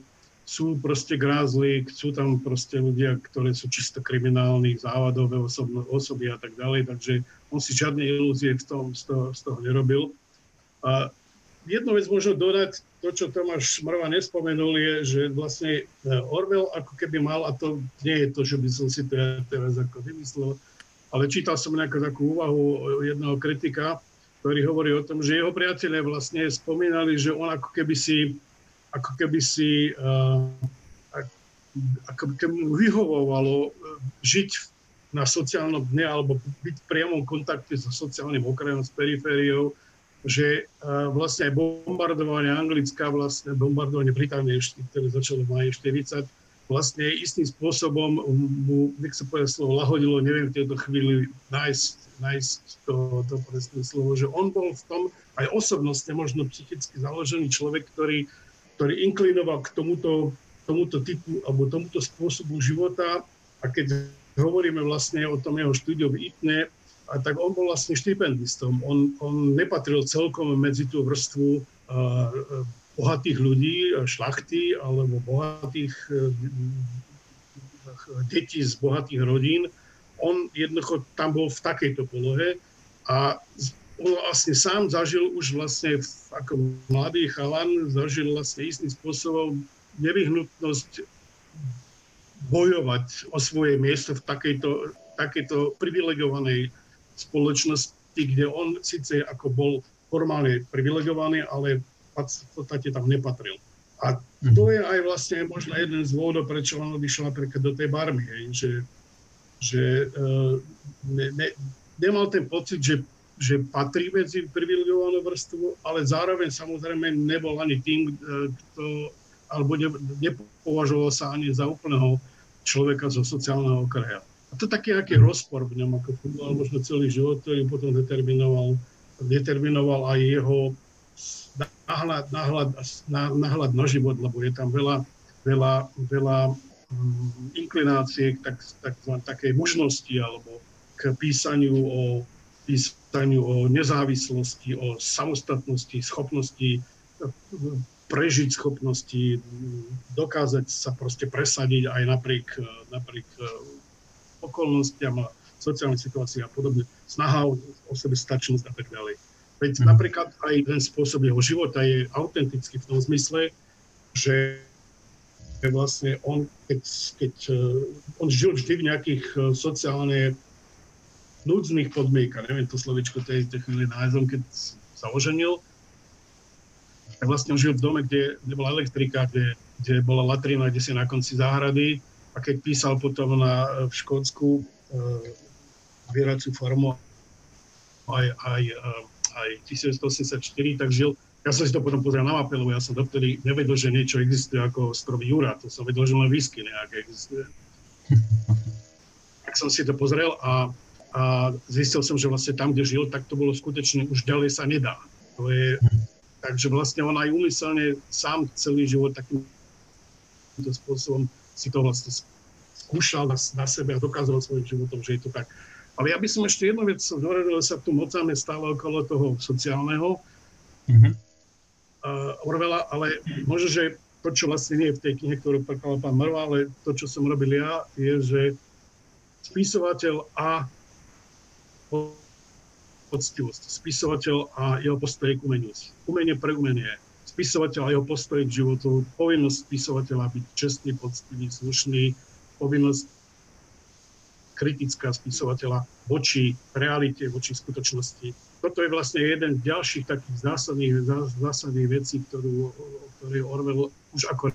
sú proste grázli, sú tam proste ľudia, ktorí sú čisto kriminálni, závadové osobno, osoby a tak ďalej, takže on si žiadne ilúzie v tom, z, toho, z toho nerobil. A jednu vec možno dodať, to, čo Tomáš Mrva nespomenul, je, že vlastne e, Orwell ako keby mal, a to nie je to, že by som si to ja teraz ako vymyslel, ale čítal som nejakú takú úvahu jedného kritika, ktorý hovorí o tom, že jeho priatelia vlastne spomínali, že on ako keby si, ako keby si uh, ako keby mu vyhovovalo uh, žiť na sociálnom dne alebo byť v priamom kontakte so sociálnym okrajom, s perifériou, že uh, vlastne aj bombardovanie Anglická, vlastne bombardovanie Británie, ktoré začalo v maji 40, vlastne istým spôsobom mu, nech sa povedať slovo, lahodilo, neviem v tejto chvíli nájsť, nájsť to, to presné slovo, že on bol v tom aj osobnostne možno psychicky založený človek, ktorý, ktorý inklinoval k tomuto, tomuto typu alebo tomuto spôsobu života a keď hovoríme vlastne o tom jeho štúdiu v ITNE, a tak on bol vlastne štipendistom. On, on nepatril celkom medzi tú vrstvu uh, bohatých ľudí, šlachty alebo bohatých uh, detí z bohatých rodín. On jednoducho tam bol v takejto polohe a vlastne sám zažil už vlastne ako mladý chalan, zažil vlastne istým spôsobom nevyhnutnosť bojovať o svoje miesto v takejto, takejto privilegovanej spoločnosti, kde on síce ako bol formálne privilegovaný, ale v podstate tam nepatril. A to je aj vlastne možno jeden z dôvodov, prečo on odišiel napríklad do tej barmy, že, že uh, ne, ne, nemal ten pocit, že, že patrí medzi privilegovanú vrstvu, ale zároveň samozrejme nebol ani tým, e, kto, alebo ne, nepovažoval sa ani za úplného človeka zo sociálneho okraja. A to taký nejaký rozpor v ňom, ako fungoval možno celý život, ktorý potom determinoval, determinoval aj jeho náhľad, náhľad, náhľad na život, lebo je tam veľa, veľa, veľa um, inklinácie k tak, tak, takej mužnosti alebo k písaniu o, písaniu o nezávislosti, o samostatnosti, schopnosti prežiť schopnosti, dokázať sa proste presadiť aj napriek, napriek okolnostiam a sociálnej situácii a podobne, snaha o, sebestačnosť a tak ďalej. Veď mm. napríklad aj ten spôsob jeho života je autentický v tom zmysle, že vlastne on, keď, keď uh, on žil vždy v nejakých uh, sociálne núdznych podmienkach, neviem to slovičko tej, tej chvíli nájdem, keď sa oženil, tak vlastne žil v dome, kde nebola elektrika, kde, kde bola latrina, kde si na konci záhrady, a keď písal potom na, v Škótsku e, formu aj, aj, e, aj 1984, tak žil, ja som si to potom pozrel na mape, lebo ja som dovtedy nevedel, že niečo existuje ako strom Jura, to som vedel, že len whisky nejaké existuje. [LAUGHS] Tak som si to pozrel a, a zistil som, že vlastne tam, kde žil, tak to bolo skutočne, už ďalej sa nedá. To je, takže vlastne on aj úmyselne sám celý život takýmto spôsobom si to vlastne skúšal na, na sebe a dokázal svojim životom, že je to tak. Ale ja by som ešte jednu vec hovoril, sa tu mocáme stále okolo toho sociálneho mm-hmm. uh, Orwella, ale možno, že to, čo vlastne nie je v tej knihe, ktorú prekladal pán Mrva, ale to, čo som robil ja, je, že spisovateľ a poctivosť. Spisovateľ a jeho postoj k umeniu. Umenie pre umenie spisovateľ a jeho postoj k životu, povinnosť spisovateľa byť čestný, poctivý, slušný, povinnosť kritická spisovateľa voči realite, voči skutočnosti. Toto je vlastne jeden z ďalších takých zásadných, zásadných vecí, ktorú, ktorý Orwell už ako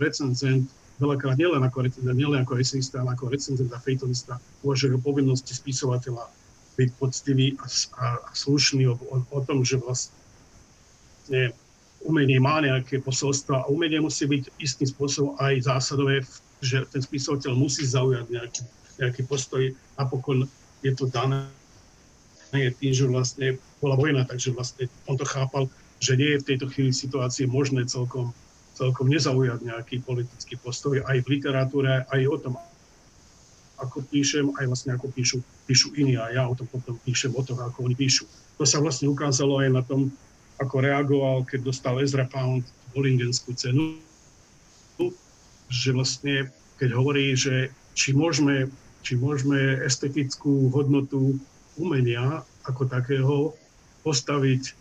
recenzent, veľakrát nielen ako recenzent, nielen ako eseista, ale ako recenzent a fejtonista uvažuje o povinnosti spisovateľa byť poctivý a, a, a slušný o, o, o tom, že vlastne umenie má nejaké posolstvo a umenie musí byť istým spôsobom aj zásadové, že ten spisovateľ musí zaujať nejaký, nejaký postoj. Napokon je to dané je tým, že vlastne bola vojna, takže vlastne on to chápal, že nie je v tejto chvíli situácii možné celkom, celkom nezaujať nejaký politický postoj aj v literatúre, aj o tom, ako píšem, aj vlastne ako píšu, píšu iní a ja o tom potom píšem o tom, ako oni píšu. To sa vlastne ukázalo aj na tom ako reagoval, keď dostal Ezra Pound Bollingenskú cenu, že vlastne, keď hovorí, že či môžeme, či môžeme estetickú hodnotu umenia ako takého postaviť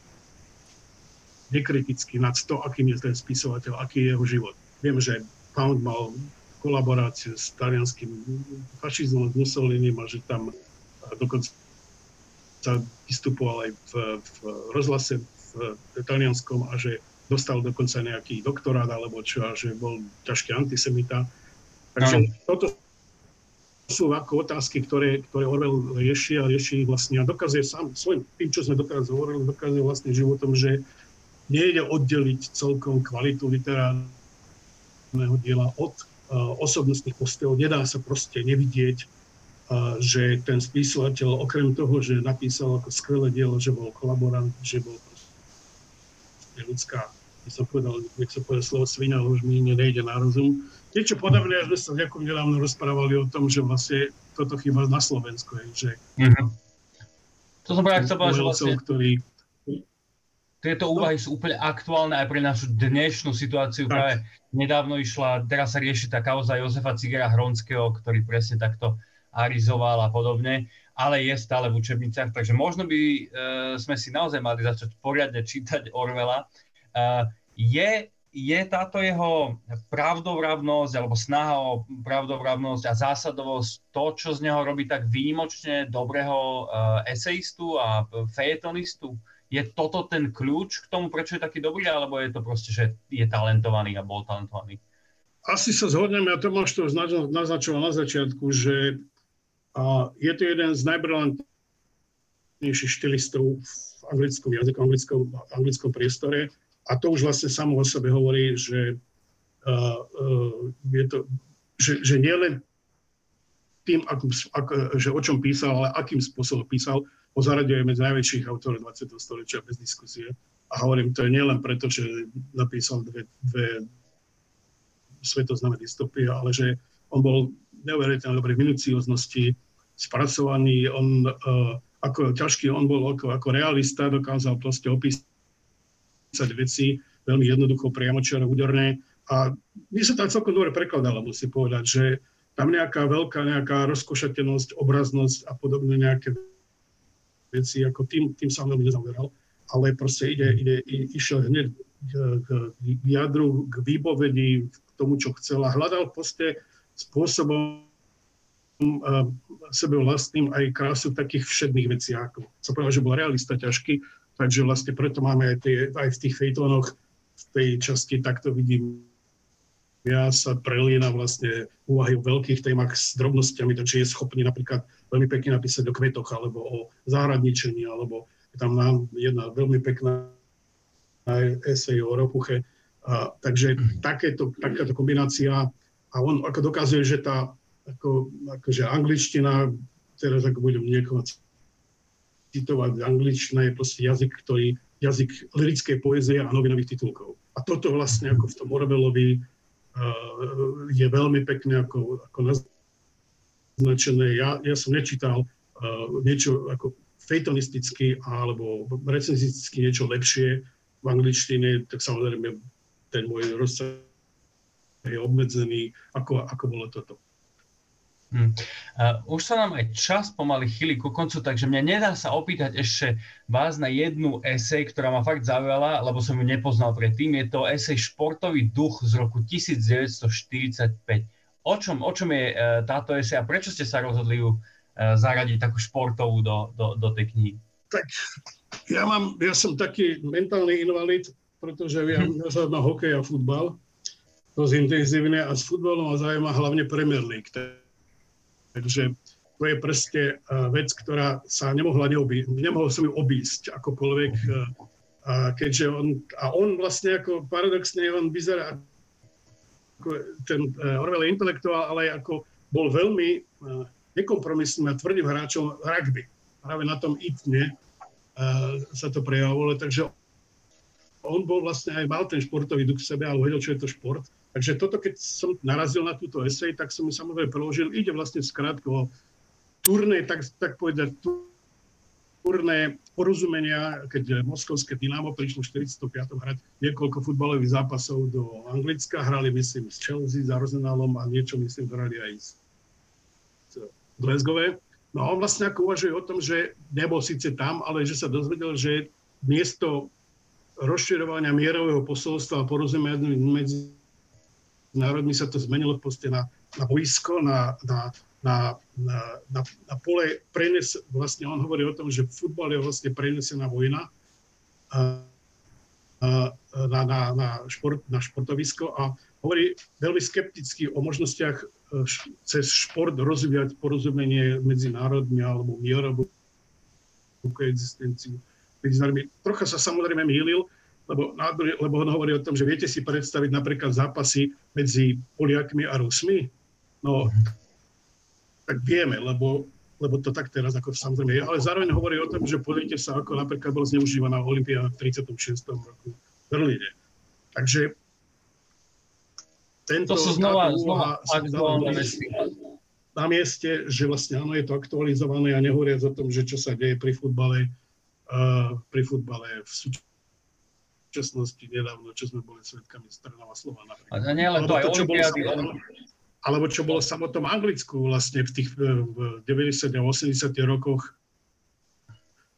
nekriticky nad to, akým je ten spisovateľ, aký je jeho život. Viem, že Pound mal kolaboráciu s talianským fašizmom, s Mussolinim a že tam dokonca vystupoval aj v, v rozhlase v talianskom a že dostal dokonca nejaký doktorát alebo čo a že bol ťažký antisemita. Takže no. toto sú ako otázky, ktoré, ktoré Orwell rieši a rieši vlastne a dokazuje sám svojim, tým, čo sme dokázali Orwell dokazuje vlastne životom, že nejde oddeliť celkom kvalitu literárneho diela od osobnostných postojov. Nedá sa proste nevidieť, že ten spisovateľ, okrem toho, že napísal ako skvelé dielo, že bol kolaborant, že bol ľudská, by som povedal, nech sa povedal slovo svina, už mi nejde na rozum. Niečo podobné, sme sa nejakom nedávno rozprávali o tom, že vlastne toto chyba na Slovensku že mm-hmm. To som práve chcel povedať, že vlastne ktorý... tieto úvahy sú úplne aktuálne aj pre našu dnešnú situáciu. Tak. Práve nedávno išla, teraz sa rieši tá kauza Jozefa Cigera Hronského, ktorý presne takto arizoval a podobne, ale je stále v učebniciach, takže možno by e, sme si naozaj mali začať poriadne čítať Orwella. E, je je táto jeho pravdovravnosť alebo snaha o pravdovravnosť a zásadovosť to, čo z neho robí tak výnimočne dobrého uh, eseistu a fejetonistu? Je toto ten kľúč k tomu, prečo je taký dobrý, alebo je to proste, že je talentovaný a bol talentovaný? Asi sa zhodneme, a Tomáš to naznačoval na začiatku, že je to jeden z najbrilantnejších štilistov v anglickom jazyku, anglickom, anglickom priestore a to už vlastne samo o sebe hovorí, že, je to, že, že nielen tým, ako, ako, že o čom písal, ale akým spôsobom písal, ho zaraďuje medzi najväčších autorov 20. storočia bez diskusie. A hovorím, to je nielen preto, že napísal dve, dve svetoznáme dystopie, ale že on bol neuveriteľne dobrý v minucioznosti, spracovaný, on uh, ako ťažký, on bol ako, ako realista, dokázal proste opísať veci veľmi jednoducho, priamočiaro, úderné. A mi sa tam celkom dobre prekladalo, musím povedať, že tam nejaká veľká nejaká rozkošatenosť, obraznosť a podobné nejaké veci, ako tým, tým sa veľmi nezameral, ale proste ide, ide, išiel hneď k, k jadru, k výpovedi, k tomu, čo chcel a hľadal proste spôsobom sebe vlastným aj krásu v takých všedných veciach. Sa povedal, že bol realista ťažký, Takže vlastne preto máme aj, tie, aj v tých fejtónoch v tej časti takto vidím ja sa prelína vlastne úvahy o veľkých témach s drobnosťami, takže je schopný napríklad veľmi pekne napísať o kvetoch alebo o záhradničení, alebo tam nám jedna veľmi pekná esej o ropuche. A, takže mm. takéto, takáto kombinácia a on ako dokazuje, že tá ako, akože angličtina, teraz ako budem niekoho citovať, angličtina je proste jazyk, ktorý, jazyk lirickej poezie a novinových titulkov. A toto vlastne ako v tom Orwellovi je veľmi pekne ako, ako naznačené. Ja, ja som nečítal uh, niečo ako fejtonisticky alebo recenzisticky niečo lepšie v angličtine, tak samozrejme ten môj rozsah je obmedzený, ako, ako bolo toto. Hmm. Uh, už sa nám aj čas pomaly chýli ku koncu, takže mňa nedá sa opýtať ešte vás na jednu esej, ktorá ma fakt zaujala, lebo som ju nepoznal predtým. Je to esej Športový duch z roku 1945. O čom, o čom je uh, táto esej a prečo ste sa rozhodli ju uh, zaradiť takú športovú do, do, do tej knihy? Tak ja, mám, ja som taký mentálny invalid, pretože ja hmm. na hokej a futbal dosť intenzívne a s futbalom ma zaujíma hlavne Premier League Takže to je proste e, vec, ktorá sa nemohla neobísť. Nemohol som ju obísť akokoľvek, e, a keďže on, a on vlastne ako paradoxne, on vyzerá ako ten e, Orwell je intelektuál, ale ako bol veľmi nekompromisným a tvrdým hráčom rugby. Práve na tom itne sa to prejavovalo, takže on bol vlastne aj mal ten športový duch v sebe, ale vedel, čo je to šport. Takže toto, keď som narazil na túto esej, tak som mi samozrejme preložil. Ide vlastne skrátko o turné, tak, tak povedať, turné porozumenia, keď moskovské Dynamo prišlo v 45. hrať niekoľko futbalových zápasov do Anglicka, hrali myslím s Chelsea, s Arsenalom a niečo myslím hrali aj s Glasgow. No a on vlastne ako uvažuje o tom, že nebol síce tam, ale že sa dozvedel, že miesto rozširovania mierového posolstva a porozumenia medzi národmi sa to zmenilo proste na, na boisko, na, na, na, na, na, pole prenes, vlastne on hovorí o tom, že futbal je vlastne prenesená vojna na, na, na, šport, na športovisko a hovorí veľmi skepticky o možnostiach e, cez šport rozvíjať porozumenie medzi národmi alebo mierovú koexistenciu. Trocha sa samozrejme mýlil, lebo, lebo on hovorí o tom, že viete si predstaviť napríklad zápasy medzi Poliakmi a Rusmi? No, tak vieme, lebo, lebo to tak teraz ako samozrejme je. Ale zároveň hovorí o tom, že pozrite sa, ako napríklad bola zneužívaná Olympia v 36. roku v Berlíne. Takže tento, to sú znova, znova aktuálne na mieste, že vlastne áno, je to aktualizované a nehovoriac o tom, že čo sa deje pri futbale, uh, pri futbale v súčasnosti nedávno, čo sme boli svetkami Strnava Slova napríklad. A nie len to, aj to, čo bolo, alebo čo bolo v samotnom Anglicku vlastne v tých v 90. a 80. rokoch,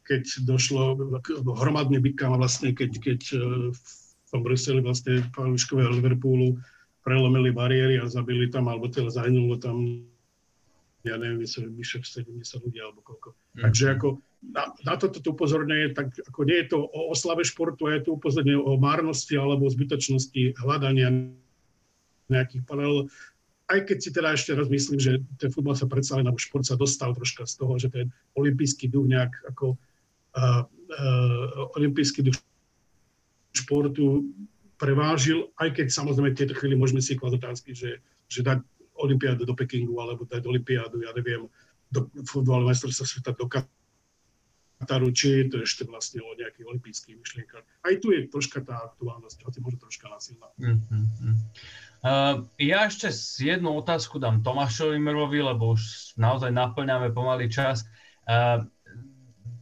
keď došlo k hromadným bykám vlastne, keď, keď e, v tom Bruseli vlastne fanúškovia Liverpoolu prelomili bariéry a zabili tam, alebo teda zahynulo tam ja neviem, vyše 70 ľudí alebo koľko. Mm. Takže ako na, na toto to upozorňuje, tak ako nie je to o oslave športu, je to upozorňuje o márnosti alebo zbytočnosti hľadania nejakých paralel. Aj keď si teda ešte raz myslím, že ten futbal sa predsa len, alebo šport sa dostal troška z toho, že ten olimpijský duch nejak ako uh, uh, olimpijský duch športu prevážil, aj keď samozrejme v tejto chvíli môžeme si klásť otázky, že, že dať Olympiádu do Pekingu alebo dať Olympiádu, ja neviem, do futbalu majstrovstva sveta do Kataru, či je to ešte vlastne o nejakých olympijských myšlienkach. Aj tu je troška tá aktuálnosť, hoci možno troška násilná. Mm-hmm. Uh, ja ešte jednu otázku dám Tomášovi Merovi, lebo už naozaj naplňame pomaly čas. Uh,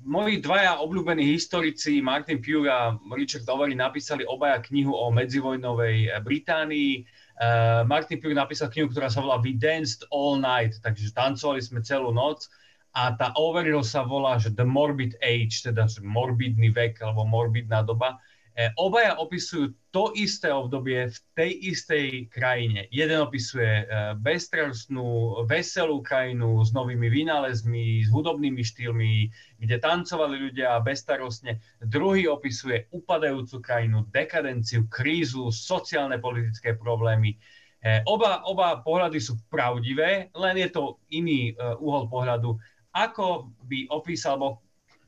moji dvaja obľúbení historici, Martin Pugh a Richard Overy, napísali obaja knihu o medzivojnovej Británii. Uh, Martin Pugh napísal knihu, ktorá sa volá We Danced All Night, takže tancovali sme celú noc a tá Overil sa volá, že The Morbid Age, teda že morbidný vek alebo morbidná doba. E, obaja opisujú to isté obdobie v tej istej krajine. Jeden opisuje e, bezstrastnú, veselú krajinu s novými vynálezmi, s hudobnými štýlmi, kde tancovali ľudia bezstarostne. Druhý opisuje upadajúcu krajinu, dekadenciu, krízu, sociálne politické problémy. E, oba, oba pohľady sú pravdivé, len je to iný uhol pohľadu. Ako by opísal, alebo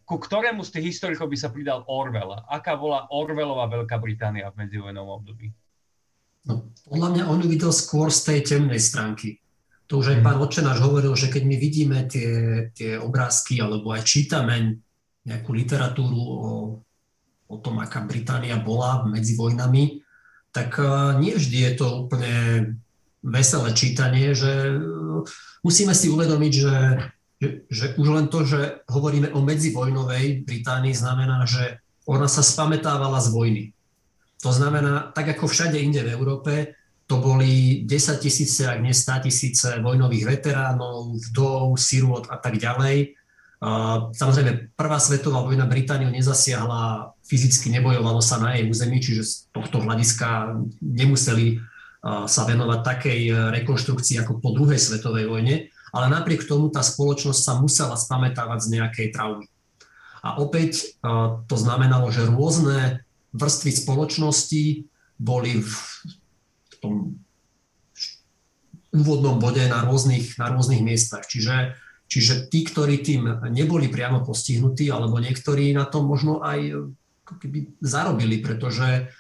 ku ktorému z tých historikov by sa pridal Orwell? Aká bola Orwellová Veľká Británia v medzivojnovom období? No, podľa mňa on ju videl skôr z tej temnej stránky. To už aj mm. pán Očenáš hovoril, že keď my vidíme tie, tie obrázky alebo aj čítame nejakú literatúru o, o tom, aká Británia bola medzi vojnami, tak uh, nie vždy je to úplne veselé čítanie, že uh, musíme si uvedomiť, že že, už len to, že hovoríme o medzivojnovej Británii, znamená, že ona sa spametávala z vojny. To znamená, tak ako všade inde v Európe, to boli 10 tisíce, ak nie 100 tisíce vojnových veteránov, vdov, sirôt a tak ďalej. Samozrejme, prvá svetová vojna Britániu nezasiahla, fyzicky nebojovalo sa na jej území, čiže z tohto hľadiska nemuseli sa venovať takej rekonštrukcii ako po druhej svetovej vojne ale napriek tomu tá spoločnosť sa musela spamätávať z nejakej traumy. A opäť e, to znamenalo, že rôzne vrstvy spoločnosti boli v tom úvodnom bode na rôznych, na rôznych miestach. Čiže, čiže tí, ktorí tým neboli priamo postihnutí, alebo niektorí na tom možno aj keby zarobili, pretože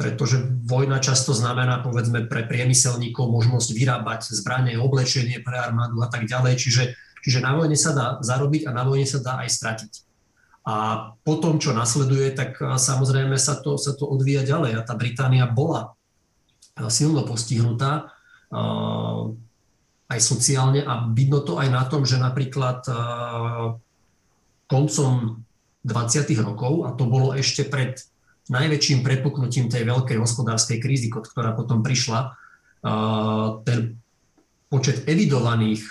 pretože vojna často znamená, povedzme, pre priemyselníkov možnosť vyrábať zbranie, oblečenie pre armádu a tak ďalej. Čiže, čiže na vojne sa dá zarobiť a na vojne sa dá aj stratiť. A potom, čo nasleduje, tak samozrejme sa to, sa to odvíja ďalej. A tá Británia bola silno postihnutá aj sociálne a vidno to aj na tom, že napríklad koncom 20. rokov, a to bolo ešte pred najväčším prepuknutím tej veľkej hospodárskej krízy, ktorá potom prišla, ten počet evidovaných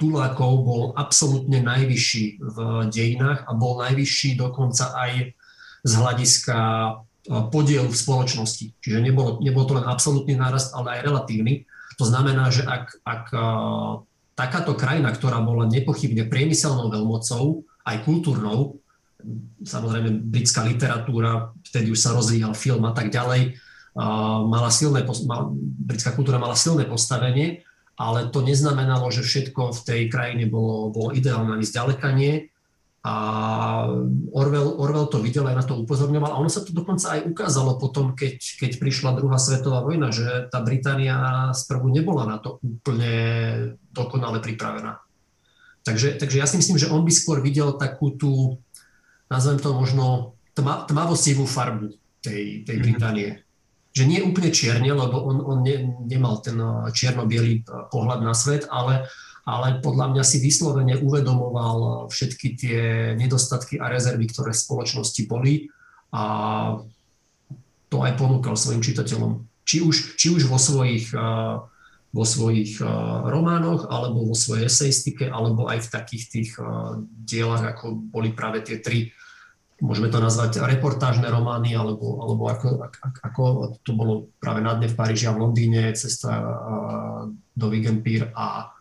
tulákov bol absolútne najvyšší v dejinách a bol najvyšší dokonca aj z hľadiska podielu v spoločnosti. Čiže nebolo, nebol to len absolútny nárast, ale aj relatívny. To znamená, že ak, ak takáto krajina, ktorá bola nepochybne priemyselnou veľmocou, aj kultúrnou, samozrejme britská literatúra, vtedy už sa rozvíjal film a tak ďalej, mala silné, mal, britská kultúra mala silné postavenie, ale to neznamenalo, že všetko v tej krajine bolo, bolo ideálne ani zďaleka nie. A Orwell, Orwell to videl, aj na to upozorňoval. A ono sa to dokonca aj ukázalo potom, keď, keď prišla druhá svetová vojna, že tá Británia sprvu nebola na to úplne dokonale pripravená. Takže, takže ja si myslím, že on by skôr videl takú tú, nazvem to možno tma, tmavo-sivú farbu tej, tej mhm. Británie. Mm-hmm. Že nie úplne čierne, lebo on, on ne, nemal ten čierno-bielý pohľad na svet, ale ale podľa mňa si vyslovene uvedomoval všetky tie nedostatky a rezervy, ktoré v spoločnosti boli a to aj ponúkal svojim čitateľom. Či už, či už vo svojich, vo svojich románoch, alebo vo svojej esejstike, alebo aj v takých tých dielach, ako boli práve tie tri, môžeme to nazvať reportážne romány, alebo, alebo ako, ako to bolo práve na dne v Paríži a v Londýne, cesta do Wigenpír a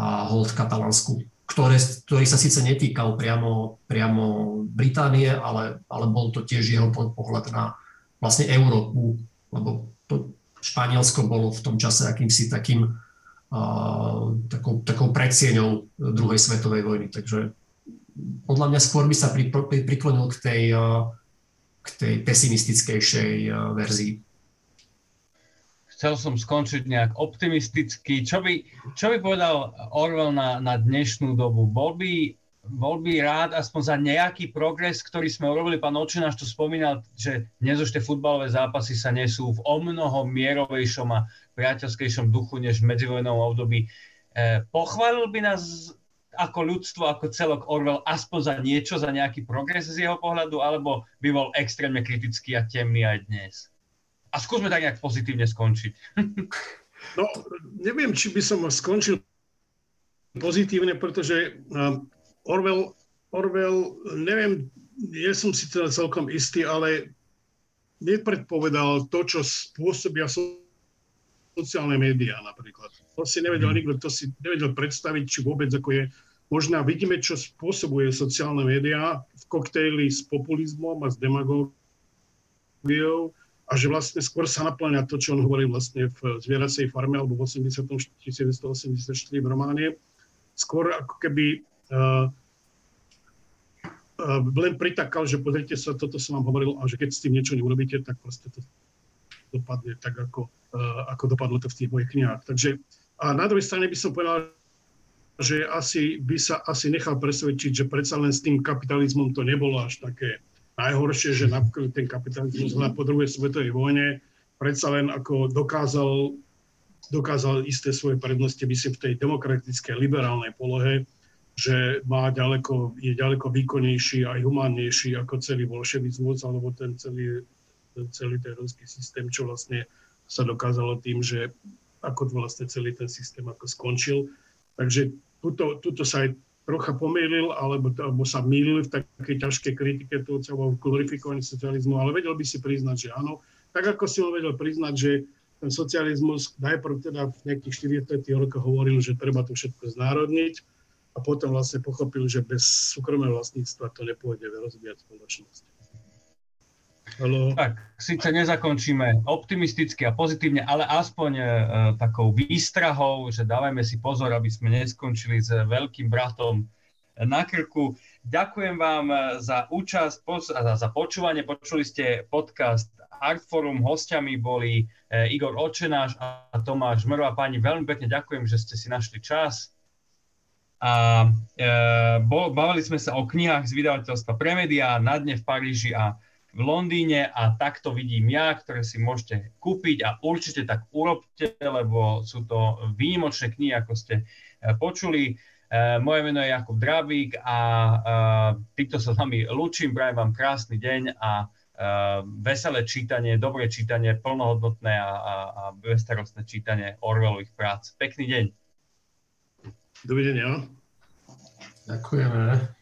a hold Katalánsku, ktorý sa síce netýkal priamo, priamo Británie, ale, ale bol to tiež jeho pohľad na vlastne Európu, lebo to Španielsko bolo v tom čase akýmsi takým uh, takou, takou predsieňou druhej svetovej vojny. Takže podľa mňa skôr by sa pri, pri, priklonil k tej, uh, k tej pesimistickejšej uh, verzii chcel som skončiť nejak optimisticky. Čo by, čo by povedal Orwell na, na dnešnú dobu? Bol by, bol by rád aspoň za nejaký progres, ktorý sme urobili. Pán Očináš tu spomínal, že dnes už tie futbalové zápasy sa nesú v o mnoho mierovejšom a priateľskejšom duchu než v medzivojnovom období. E, pochválil by nás ako ľudstvo, ako celok Orwell aspoň za niečo, za nejaký progres z jeho pohľadu, alebo by bol extrémne kritický a temný aj dnes? a skúsme tak nejak pozitívne skončiť. no, neviem, či by som skončil pozitívne, pretože Orwell, Orwell, neviem, nie som si teda celkom istý, ale nepredpovedal to, čo spôsobia sociálne médiá napríklad. To si nevedel mhm. nikto, to si nevedel predstaviť, či vôbec ako je možné. Vidíme, čo spôsobuje sociálne médiá v koktejli s populizmom a s demagógiou a že vlastne skôr sa naplňa to, čo on hovorí vlastne v zvieracej farme alebo v 1984 v románe. Skôr ako keby len pritakal, že pozrite sa, toto som vám hovoril a že keď s tým niečo neurobíte, tak proste to dopadne tak, ako, uh, ako dopadlo to v tých mojich knihách. Takže a na druhej strane by som povedal, že asi by sa asi nechal presvedčiť, že predsa len s tým kapitalizmom to nebolo až také najhoršie, že napríklad ten kapitalizmus po druhej svetovej vojne predsa len ako dokázal, dokázal isté svoje prednosti, myslím, v tej demokratickej, liberálnej polohe, že má ďaleko, je ďaleko výkonnejší aj humánnejší ako celý bolševizmus alebo ten celý, ten celý ten ruský systém, čo vlastne sa dokázalo tým, že ako vlastne celý ten systém ako skončil. Takže tuto, tuto sa aj trocha pomýlil, alebo, alebo sa mýlil v takej ťažkej kritike toho celého glorifikovaní socializmu, ale vedel by si priznať, že áno. Tak ako si on vedel priznať, že ten socializmus najprv teda v nejakých 40. rokoch hovoril, že treba to všetko znárodniť a potom vlastne pochopil, že bez súkromného vlastníctva to nepôjde rozvíjať spoločnosť. Hello. Tak, síce nezakončíme optimisticky a pozitívne, ale aspoň e, takou výstrahou, že dávajme si pozor, aby sme neskončili s veľkým bratom na krku. Ďakujem vám e, za účasť, poz, za, za počúvanie. Počuli ste podcast Artforum. Hostiami boli e, Igor Očenáš a Tomáš Žmerová. Páni, veľmi pekne ďakujem, že ste si našli čas. A e, bo, bavili sme sa o knihách z vydavateľstva Premedia, Na dne v Paríži a v Londýne a takto vidím ja, ktoré si môžete kúpiť a určite tak urobte, lebo sú to výnimočné knihy, ako ste e, počuli. E, moje meno je Jakub Drabík a e, týmto sa s vami lúčim, prajem vám krásny deň a veselé čítanie, dobré čítanie, plnohodnotné a, a, a bezstarostné čítanie Orwellových prác. Pekný deň. Dovidenia. Ďakujeme.